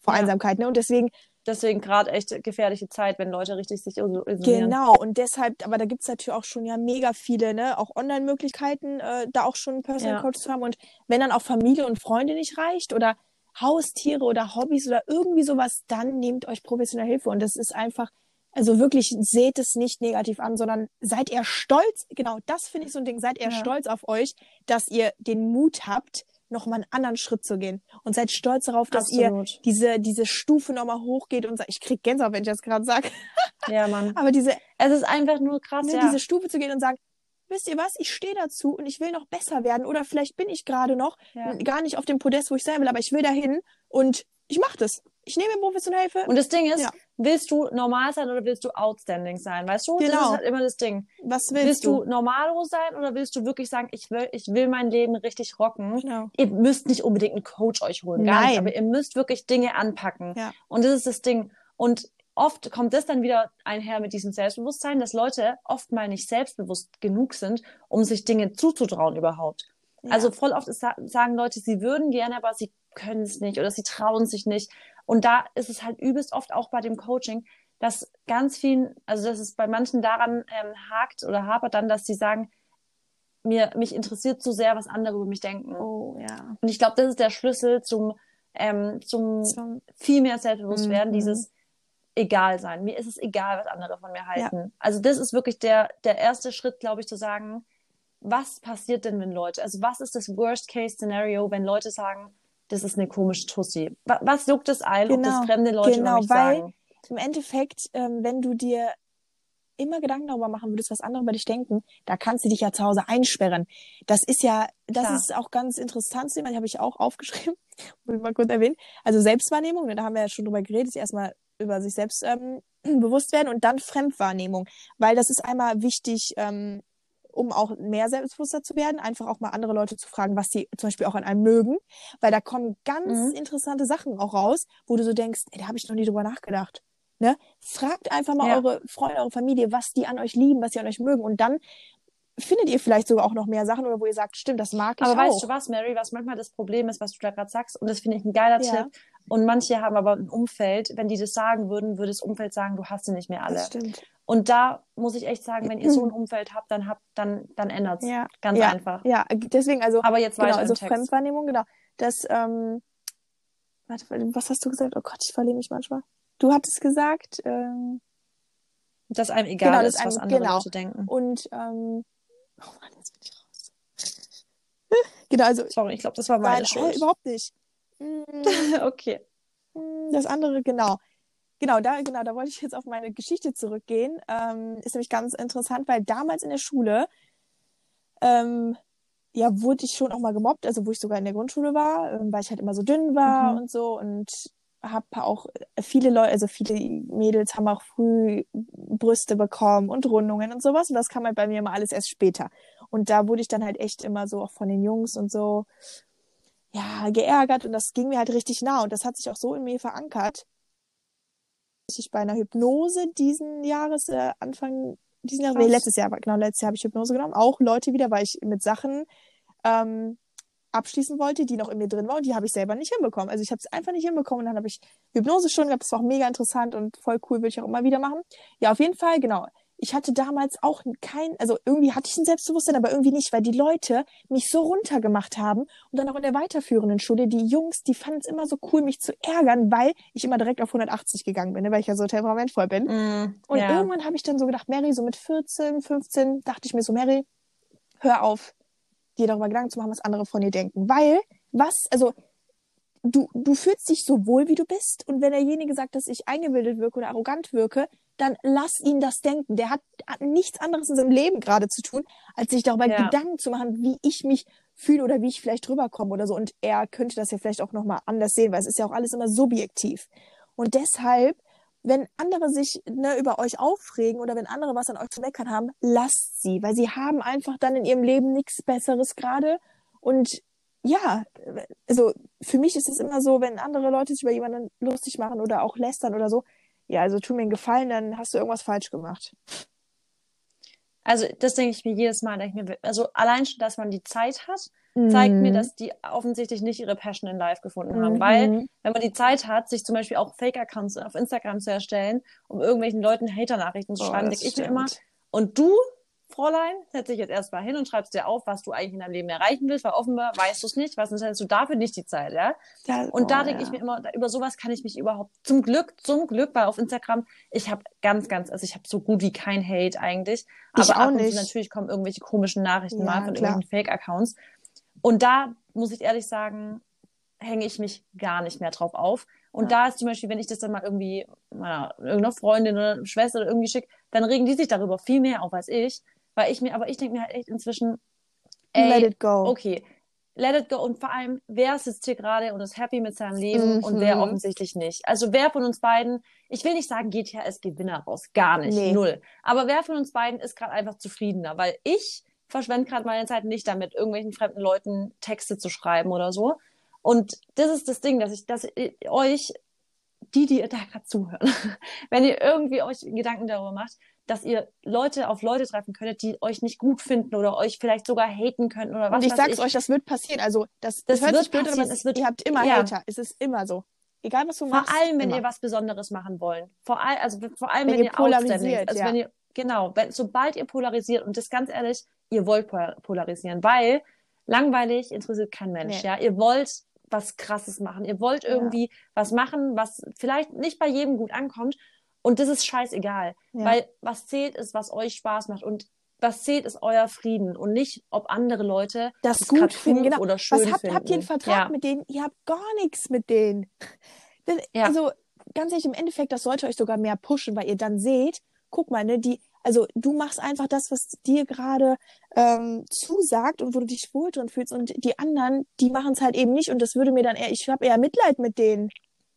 vor ja. Einsamkeit, ne? Und deswegen deswegen gerade echt gefährliche Zeit, wenn Leute richtig sich isolieren. Genau, und deshalb, aber da gibt's natürlich auch schon ja mega viele, ne, auch Online-Möglichkeiten, äh, da auch schon einen Personal ja. Coach zu haben. Und wenn dann auch Familie und Freunde nicht reicht oder Haustiere oder Hobbys oder irgendwie sowas, dann nehmt euch professionelle Hilfe. Und das ist einfach, also wirklich, seht es nicht negativ an, sondern seid ihr stolz, genau, das finde ich so ein Ding, seid ihr ja. stolz auf euch, dass ihr den Mut habt, noch mal einen anderen Schritt zu gehen. Und seid stolz darauf, dass Absolut. ihr diese, diese Stufe noch mal hochgeht und sagt, ich krieg Gänsehaut, wenn ich das gerade sage. ja, Mann. <laughs> Aber diese, es ist einfach nur krass, ne, ja. diese Stufe zu gehen und sagen, wisst ihr was, ich stehe dazu und ich will noch besser werden oder vielleicht bin ich gerade noch ja. gar nicht auf dem Podest, wo ich sein will, aber ich will dahin und ich mache das. Ich nehme professionelle Hilfe. Und das Ding ist, ja. willst du normal sein oder willst du outstanding sein? Weißt du? Genau. Das ist halt immer das Ding. Was willst, willst du? du normalo sein oder willst du wirklich sagen, ich will, ich will mein Leben richtig rocken? Genau. Ihr müsst nicht unbedingt einen Coach euch holen, gar Nein. nicht, aber ihr müsst wirklich Dinge anpacken. Ja. Und das ist das Ding. Und oft kommt das dann wieder einher mit diesem Selbstbewusstsein, dass Leute oft mal nicht selbstbewusst genug sind, um sich Dinge zuzutrauen überhaupt. Ja. Also voll oft ist, sagen Leute, sie würden gerne, aber sie können es nicht oder sie trauen sich nicht. Und da ist es halt übelst oft auch bei dem Coaching, dass ganz vielen, also dass es bei manchen daran ähm, hakt oder hapert dann, dass sie sagen, mir, mich interessiert zu sehr, was andere über mich denken. Oh, ja. Und ich glaube, das ist der Schlüssel zum, ähm, zum, zum viel mehr Selbstbewusstwerden, mhm. dieses egal sein. Mir ist es egal, was andere von mir halten. Ja. Also das ist wirklich der, der erste Schritt, glaube ich, zu sagen, was passiert denn, wenn Leute, also was ist das Worst-Case-Szenario, wenn Leute sagen, das ist eine komische Tussi. Was, was juckt es ein, genau, ob das genau. fremde Leute genau, über weil sagen? Im Endeffekt, ähm, wenn du dir immer Gedanken darüber machen würdest, was andere über dich denken, da kannst du dich ja zu Hause einsperren. Das ist ja, das Klar. ist auch ganz interessant zu sehen, habe ich auch aufgeschrieben, <laughs> muss ich mal kurz erwähnen. Also Selbstwahrnehmung, ne, da haben wir ja schon drüber geredet, ist erstmal über sich selbst ähm, <clears throat> bewusst werden und dann Fremdwahrnehmung, weil das ist einmal wichtig, ähm, um auch mehr selbstbewusster zu werden, einfach auch mal andere Leute zu fragen, was sie zum Beispiel auch an einem mögen, weil da kommen ganz mhm. interessante Sachen auch raus, wo du so denkst, ey, da habe ich noch nie drüber nachgedacht. Ne? Fragt einfach mal ja. eure Freunde, eure Familie, was die an euch lieben, was sie an euch mögen und dann findet ihr vielleicht sogar auch noch mehr Sachen oder wo ihr sagt, stimmt, das mag ich aber auch. Aber weißt du was, Mary, was manchmal das Problem ist, was du da gerade sagst, und das finde ich ein geiler ja. Tipp. Und manche haben aber ein Umfeld, wenn die das sagen würden, würde das Umfeld sagen, du hast sie nicht mehr alle. Das stimmt. Und da muss ich echt sagen, wenn ihr so ein <clears throat> Umfeld habt, dann habt, dann, dann ändert's. Ja. Ganz ja. einfach. Ja, deswegen, also. Aber jetzt genau, weiter also Fremdwahrnehmung, genau. Das, ähm, warte, was hast du gesagt? Oh Gott, ich verliere mich manchmal. Du hattest gesagt, ähm, dass einem egal genau, ist, was andere genau. Leute denken. Und, ähm, oh Mann, jetzt bin ich raus. <laughs> genau, also. Sorry, ich glaube, das war meine nein, Schuld. Oh, überhaupt nicht. <laughs> okay. Mm, das andere, genau. Genau, da, genau, da wollte ich jetzt auf meine Geschichte zurückgehen. Ähm, ist nämlich ganz interessant, weil damals in der Schule, ähm, ja, wurde ich schon auch mal gemobbt, also wo ich sogar in der Grundschule war, ähm, weil ich halt immer so dünn war mhm. und so und habe auch viele Leute, also viele Mädels haben auch früh Brüste bekommen und Rundungen und sowas und das kam halt bei mir immer alles erst später. Und da wurde ich dann halt echt immer so auch von den Jungs und so ja, geärgert und das ging mir halt richtig nah und das hat sich auch so in mir verankert. Ich bei einer Hypnose diesen Jahres, äh, Anfang diesen Jahres, nee, letztes Jahr, genau, letztes Jahr habe ich Hypnose genommen, auch Leute wieder, weil ich mit Sachen ähm, abschließen wollte, die noch in mir drin waren und die habe ich selber nicht hinbekommen. Also ich habe es einfach nicht hinbekommen und dann habe ich Hypnose schon gehabt, das war auch mega interessant und voll cool, würde ich auch immer wieder machen. Ja, auf jeden Fall, genau ich hatte damals auch kein, also irgendwie hatte ich ein Selbstbewusstsein, aber irgendwie nicht, weil die Leute mich so runtergemacht haben und dann auch in der weiterführenden Schule, die Jungs, die fanden es immer so cool, mich zu ärgern, weil ich immer direkt auf 180 gegangen bin, ne, weil ich ja so temperamentvoll bin. Mm, und ja. irgendwann habe ich dann so gedacht, Mary, so mit 14, 15, dachte ich mir so, Mary, hör auf, dir darüber Gedanken zu machen, was andere von dir denken, weil was, also du, du fühlst dich so wohl, wie du bist. Und wenn derjenige sagt, dass ich eingebildet wirke oder arrogant wirke, dann lass ihn das denken. Der hat, hat nichts anderes in seinem Leben gerade zu tun, als sich darüber ja. Gedanken zu machen, wie ich mich fühle oder wie ich vielleicht rüberkomme oder so. Und er könnte das ja vielleicht auch nochmal anders sehen, weil es ist ja auch alles immer subjektiv. Und deshalb, wenn andere sich ne, über euch aufregen oder wenn andere was an euch zu meckern haben, lasst sie, weil sie haben einfach dann in ihrem Leben nichts Besseres gerade. Und ja, also für mich ist es immer so, wenn andere Leute sich über jemanden lustig machen oder auch lästern oder so, ja, also tu mir einen Gefallen, dann hast du irgendwas falsch gemacht. Also das denke ich mir jedes Mal. Denke ich mir, also allein schon, dass man die Zeit hat, zeigt mhm. mir, dass die offensichtlich nicht ihre Passion in Life gefunden haben. Mhm. Weil, wenn man die Zeit hat, sich zum Beispiel auch Fake-Accounts auf Instagram zu erstellen, um irgendwelchen Leuten Hater-Nachrichten zu oh, schreiben, denke ich mir immer, und du Fräulein, setz dich jetzt erstmal hin und schreibst dir auf, was du eigentlich in deinem Leben erreichen willst, weil offenbar weißt du es nicht, was hast du dafür nicht die Zeit, ja? ja und oh, da denke ja. ich mir immer, über sowas kann ich mich überhaupt, zum Glück, zum Glück, weil auf Instagram, ich habe ganz, ganz, also ich habe so gut wie kein Hate eigentlich, ich aber ab und zu natürlich kommen irgendwelche komischen Nachrichten ja, mal von klar. irgendwelchen Fake-Accounts. Und da muss ich ehrlich sagen, hänge ich mich gar nicht mehr drauf auf. Und ja. da ist zum Beispiel, wenn ich das dann mal irgendwie meiner irgendeiner Freundin oder Schwester oder irgendwie schicke, dann regen die sich darüber viel mehr auf als ich. Weil ich mir, aber ich denke mir halt echt inzwischen, ey, let it go. Okay, let it go. Und vor allem, wer sitzt hier gerade und ist happy mit seinem Leben mhm. und wer offensichtlich nicht. Also wer von uns beiden, ich will nicht sagen, geht hier als Gewinner raus. Gar nicht. Nee. Null. Aber wer von uns beiden ist gerade einfach zufriedener? Weil ich verschwende gerade meine Zeit nicht damit, irgendwelchen fremden Leuten Texte zu schreiben oder so. Und das ist das Ding, dass ich, dass ich euch, die, die ihr da gerade zuhören, <laughs> wenn ihr irgendwie euch Gedanken darüber macht, dass ihr Leute auf Leute treffen könntet, die euch nicht gut finden oder euch vielleicht sogar haten könnten oder was. Und ich sag's ich. euch, das wird passieren. Also das, das, das hört sich blöd an, aber es wird, ihr habt immer ja. Hater. Es ist immer so. Egal was du vor machst. Vor allem, wenn immer. ihr was Besonderes machen wollt. Vor allem, also vor allem, wenn, wenn ihr polarisiert. Also ja. wenn ihr, genau, wenn, sobald ihr polarisiert und das ganz ehrlich, ihr wollt polarisieren, weil langweilig interessiert kein Mensch. Nee. Ja, ihr wollt was Krasses machen. Ihr wollt irgendwie ja. was machen, was vielleicht nicht bei jedem gut ankommt. Und das ist scheißegal. Ja. Weil was zählt ist, was euch Spaß macht. Und was zählt ist euer Frieden und nicht, ob andere Leute das, das gut finden genau. oder schön was habt, finden. Habt ihr einen Vertrag ja. mit denen? Ihr habt gar nichts mit denen. Das. Also ganz ehrlich, im Endeffekt, das sollte euch sogar mehr pushen, weil ihr dann seht, guck mal, ne, die, also du machst einfach das, was dir gerade ähm, zusagt und wo du dich wohl drin fühlst und die anderen, die machen es halt eben nicht und das würde mir dann eher, ich habe eher Mitleid mit denen.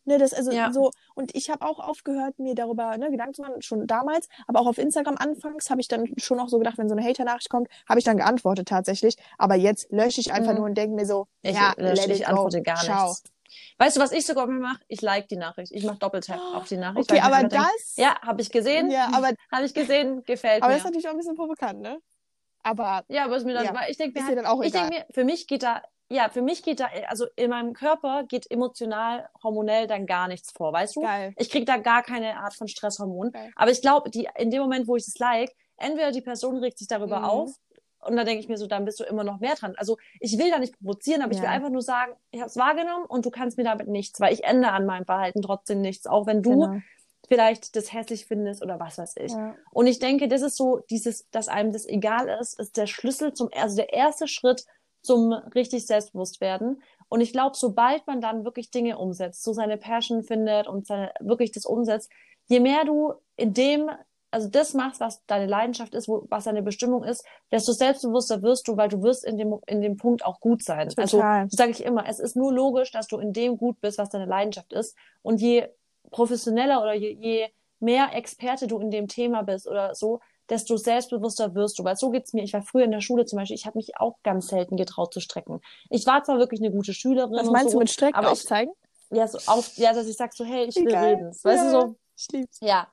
Ne, das also ja. so und ich habe auch aufgehört, mir darüber ne, Gedanken zu machen, schon damals, aber auch auf Instagram anfangs habe ich dann schon auch so gedacht, wenn so eine Hater-Nachricht kommt, habe ich dann geantwortet tatsächlich. Aber jetzt lösche ich einfach mhm. nur und denke mir so, ich ja, lösche, ich antworte gar Ciao. nichts. Weißt du, was ich sogar immer mache? Ich like die Nachricht. Ich mache Doppeltap oh, auf die <gasps> Nachricht. Okay, aber das. Denke, ja, habe ich gesehen. Ja, aber habe ich gesehen, gefällt aber mir. Aber das ist natürlich auch ein bisschen provokant, ne? Aber ja, aber ist mir dann, ja, ich denke mir, halt, ich denke mir, für mich geht da ja, für mich geht da, also in meinem Körper geht emotional, hormonell dann gar nichts vor, weißt du? Geil. Ich krieg da gar keine Art von Stresshormon. Geil. Aber ich glaube, die, in dem Moment, wo ich es like, entweder die Person regt sich darüber mhm. auf und dann denke ich mir so, dann bist du immer noch mehr dran. Also ich will da nicht provozieren, aber ja. ich will einfach nur sagen, ich habe es wahrgenommen und du kannst mir damit nichts, weil ich ändere an meinem Verhalten trotzdem nichts, auch wenn du genau. vielleicht das hässlich findest oder was weiß ich. Ja. Und ich denke, das ist so dieses, dass einem das egal ist, ist der Schlüssel zum, also der erste Schritt zum richtig selbstbewusst werden. Und ich glaube, sobald man dann wirklich Dinge umsetzt, so seine Passion findet und seine, wirklich das umsetzt, je mehr du in dem, also das machst, was deine Leidenschaft ist, wo, was deine Bestimmung ist, desto selbstbewusster wirst du, weil du wirst in dem, in dem Punkt auch gut sein. Also, Total. Also, sage ich immer, es ist nur logisch, dass du in dem gut bist, was deine Leidenschaft ist. Und je professioneller oder je, je mehr Experte du in dem Thema bist oder so, desto selbstbewusster wirst du. Weil so geht's mir. Ich war früher in der Schule zum Beispiel, ich habe mich auch ganz selten getraut zu strecken. Ich war zwar wirklich eine gute Schülerin. Was meinst so, du mit Strecken aber aufzeigen? Ich, ja, so auf, ja, dass ich sag so, hey, ich will Geil. reden. Weißt ja, du so? Ja.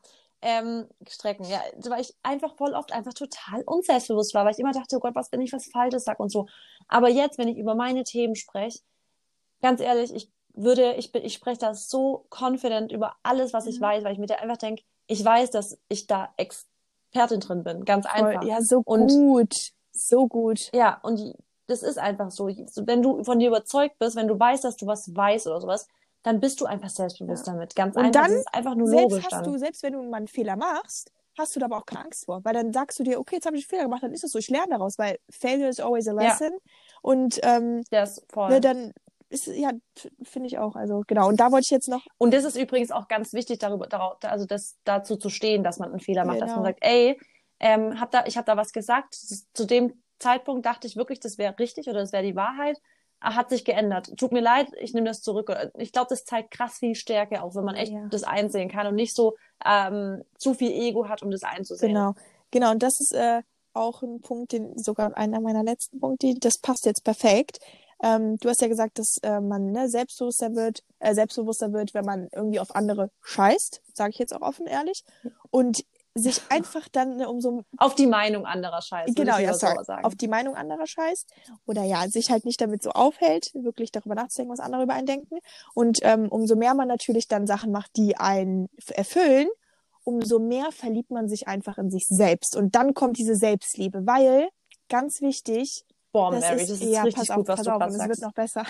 Ähm, strecken, ja, weil ich einfach voll oft einfach total unselbstbewusst war, weil ich immer dachte, oh Gott, was, wenn ich was Falsches sag und so. Aber jetzt, wenn ich über meine Themen spreche, ganz ehrlich, ich würde, ich bin, ich spreche da so confident über alles, was ich mhm. weiß, weil ich mir da einfach denke, ich weiß, dass ich da ex Expertin drin bin. Ganz einfach. Ja, so und, gut. So gut. Ja, und das ist einfach so. Wenn du von dir überzeugt bist, wenn du weißt, dass du was weißt oder sowas, dann bist du einfach selbstbewusst ja. damit. Ganz und einfach. Dann, das ist einfach nur selbst logisch. Hast dann. du, selbst wenn du mal einen Fehler machst, hast du da aber auch keine Angst vor. Weil dann sagst du dir, okay, jetzt habe ich einen Fehler gemacht, dann ist es so, ich lerne daraus, weil failure is always a lesson. Ja. Und ähm, das voll. Ne, dann ist, ja, finde ich auch. Also genau. Und da wollte ich jetzt noch. Und das ist übrigens auch ganz wichtig, darüber, darauf, also das dazu zu stehen, dass man einen Fehler macht, Genau. dass man sagt, ey, ähm, hab da, ich habe da was gesagt. Zu dem Zeitpunkt dachte ich wirklich, das wäre richtig oder das wäre die Wahrheit. Hat sich geändert. Tut mir leid, ich nehme das zurück. Ich glaube, das zeigt krass viel Stärke, auch wenn man echt Ja. das einsehen kann und nicht so ähm, zu viel Ego hat, um das einzusehen. Genau. Genau. Und das ist äh, auch ein Punkt, den sogar einer meiner letzten Punkte, das passt jetzt perfekt. Ähm, du hast ja gesagt, dass äh, man ne, selbstbewusster wird, äh, selbstbewusster wird, wenn man irgendwie auf andere scheißt, sage ich jetzt auch offen ehrlich, und sich einfach dann ne, umso Auf die Meinung anderer Scheiß. würde genau ja so sorry, sagen. auf die Meinung anderer scheißt oder ja sich halt nicht damit so aufhält, wirklich darüber nachzudenken, was andere über einen denken. Und ähm, umso mehr man natürlich dann Sachen macht, die einen erfüllen, umso mehr verliebt man sich einfach in sich selbst. Und dann kommt diese Selbstliebe, weil ganz wichtig, Boah, das Mary, ist, das ist ja, richtig pass auf, gut, was pass du auf, und es wird noch besser.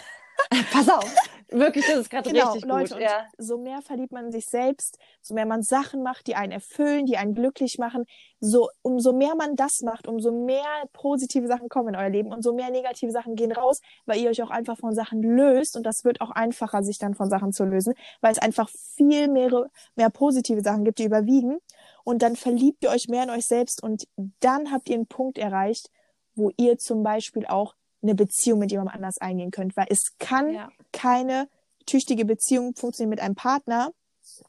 <laughs> Pass auf. Wirklich, das ist gerade Genau, richtig Leute, gut. und Ja. so mehr verliebt man sich selbst, so mehr man Sachen macht, die einen erfüllen, die einen glücklich machen, so umso mehr man das macht, umso mehr positive Sachen kommen in euer Leben, umso mehr negative Sachen gehen raus, weil ihr euch auch einfach von Sachen löst und das wird auch einfacher, sich dann von Sachen zu lösen, weil es einfach viel mehr, mehr positive Sachen gibt, die überwiegen und dann verliebt ihr euch mehr in euch selbst und dann habt ihr einen Punkt erreicht, wo ihr zum Beispiel auch eine Beziehung mit jemandem anders eingehen könnt, weil es kann Ja. keine tüchtige Beziehung funktionieren mit einem Partner,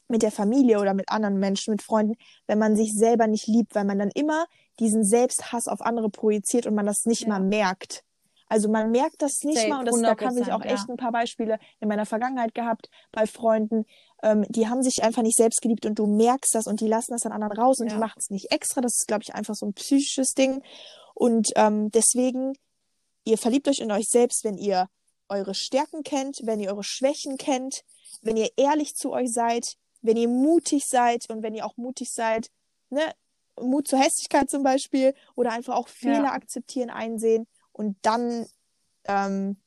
mit der Familie oder mit anderen Menschen, mit Freunden, wenn man sich selber nicht liebt, weil man dann immer diesen Selbsthass auf andere projiziert und man das nicht Ja. mal merkt. Also man merkt das nicht Safe, mal und das, da kann ich auch 100%, echt ja. ein paar Beispiele in meiner Vergangenheit gehabt bei Freunden, ähm, die haben sich einfach nicht selbst geliebt und du merkst das und die lassen das an anderen raus und Ja. die machen es nicht extra. Das ist, glaube ich, einfach so ein psychisches Ding. Und ähm, deswegen, ihr verliebt euch in euch selbst, wenn ihr eure Stärken kennt, wenn ihr eure Schwächen kennt, wenn ihr ehrlich zu euch seid, wenn ihr mutig seid und wenn ihr auch mutig seid, ne, Mut zur Hässlichkeit zum Beispiel oder einfach auch Fehler Ja. akzeptieren, einsehen und dann, ähm,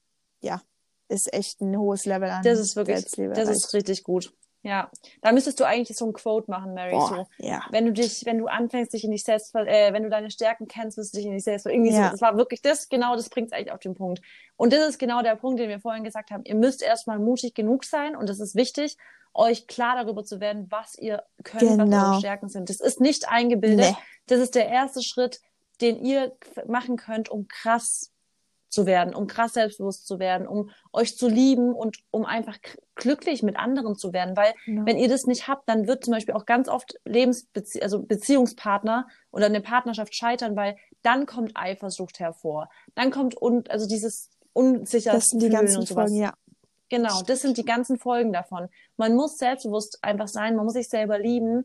ja, ist echt ein hohes Level an Das ist wirklich, Selbstliebe das ist richtig gut. Ja, da müsstest du eigentlich so ein Quote machen, Mary. Boah, So, ja. wenn du dich, wenn du anfängst, dich in dich selbst, äh, wenn du deine Stärken kennst, wirst du dich in dich selbst, irgendwie Ja. so. Das war wirklich das, genau, das bringt eigentlich auf den Punkt. Und das ist genau der Punkt, den wir vorhin gesagt haben. Ihr müsst erstmal mutig genug sein und das ist wichtig, euch klar darüber zu werden, was ihr könnt, was Genau. eure Stärken sind. Das ist nicht eingebildet. Nee. Das ist der erste Schritt, den ihr machen könnt, um krass zu werden, um krass selbstbewusst zu werden, um euch zu lieben und um einfach glücklich mit anderen zu werden. Weil Genau. wenn ihr das nicht habt, dann wird zum Beispiel auch ganz oft Lebensbezie also Beziehungspartner oder eine Partnerschaft scheitern, weil dann kommt Eifersucht hervor. Dann kommt un also dieses unsicher Das sind die ganzen und sowas. Folgen, ja. Genau, das sind die ganzen Folgen davon. Man muss selbstbewusst einfach sein, man muss sich selber lieben,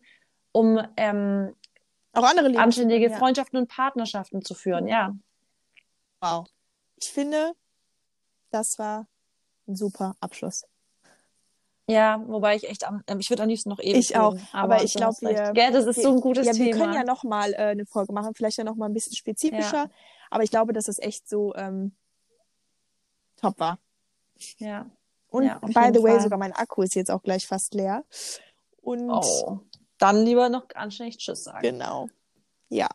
um ähm, Auch andere anständige ja. Freundschaften und Partnerschaften zu führen. Ja, Wow. Ich finde, das war ein super Abschluss. ja, wobei ich echt am, ähm, ich würde am liebsten noch ewig Ich auch, reden, aber ich du glaub, hast recht. wir- Gell, das ist so ein gutes ja, wir Thema. können ja noch mal äh, eine Folge machen, vielleicht ja noch mal ein bisschen spezifischer, aber ich glaube, dass es echt so ähm, top war. ja. Und Ja, by the way, Fall. sogar mein Akku ist jetzt auch gleich fast leer. Und Oh, dann lieber noch anständig Tschüss sagen. genau. Ja,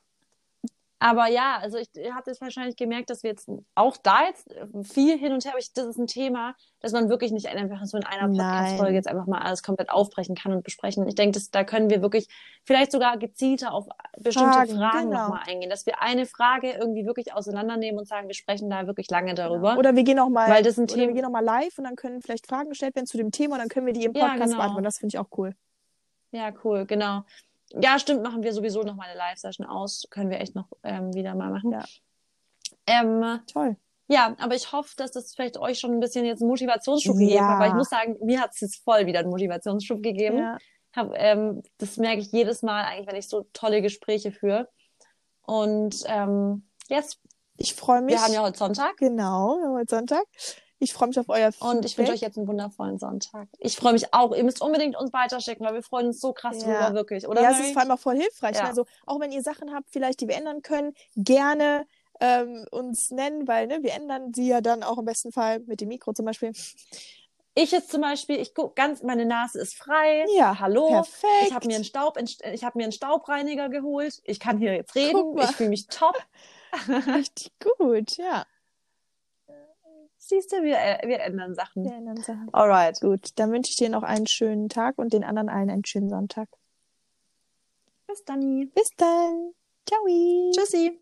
Aber ja, also ich habe jetzt wahrscheinlich gemerkt, dass wir jetzt auch da jetzt viel hin und her, aber ich, das ist ein Thema, dass man wirklich nicht einfach so in einer. Podcast-Folge jetzt einfach mal alles komplett aufbrechen kann und besprechen. Ich denke, dass, da können wir wirklich vielleicht sogar gezielter auf bestimmte Fragen, Fragen, genau. nochmal eingehen, dass wir eine Frage irgendwie wirklich auseinandernehmen und sagen, wir sprechen da wirklich lange darüber. Oder wir gehen noch mal, Weil das ein Thema- wir gehen noch mal live und dann können vielleicht Fragen gestellt werden zu dem Thema und dann können wir die im Ja, Podcast genau. beantworten. Das finde ich auch cool. Ja, cool, genau. Ja, stimmt, machen wir sowieso noch mal eine Live-Session aus. Können wir echt noch ähm, wieder mal machen. Ja. Ähm, Toll. Ja, aber ich hoffe, dass das vielleicht euch schon ein bisschen jetzt einen Motivationsschub Ja. gegeben hat, weil ich muss sagen, mir hat es jetzt voll wieder einen Motivationsschub gegeben. Ja. Hab, ähm, das merke ich jedes Mal eigentlich, wenn ich so tolle Gespräche führe. Und ähm, yes, Ich freue mich. wir haben ja heute Sonntag genau, wir haben heute Sonntag. Ich freue mich auf euer und ich wünsche euch Feedback. jetzt einen wundervollen Sonntag. Ich freue mich auch. Ihr müsst unbedingt uns weiterschicken, weil wir freuen uns so krass Ja. drüber, wirklich. Oder? ja, es ist vor allem auch voll hilfreich. Ja. Ne? Also auch wenn ihr Sachen habt, vielleicht die wir ändern können, gerne ähm, uns nennen, weil ne, wir ändern sie ja dann auch im besten Fall mit dem Mikro zum Beispiel. Ich jetzt zum Beispiel, ich guck ganz, meine Nase ist frei. Ja, Hallo. perfekt. Ich habe mir einen Staub, ich habe mir einen Staubreiniger geholt. Ich kann hier jetzt reden. Ich fühle mich top. <laughs> Richtig gut, ja. Siehst du, wir, äh, wir ändern Sachen. Wir ändern Sachen. Alright. Gut, dann wünsche ich dir noch einen schönen Tag und den anderen allen einen schönen Sonntag. Bis dann. Bis dann. Ciao. Tschüssi.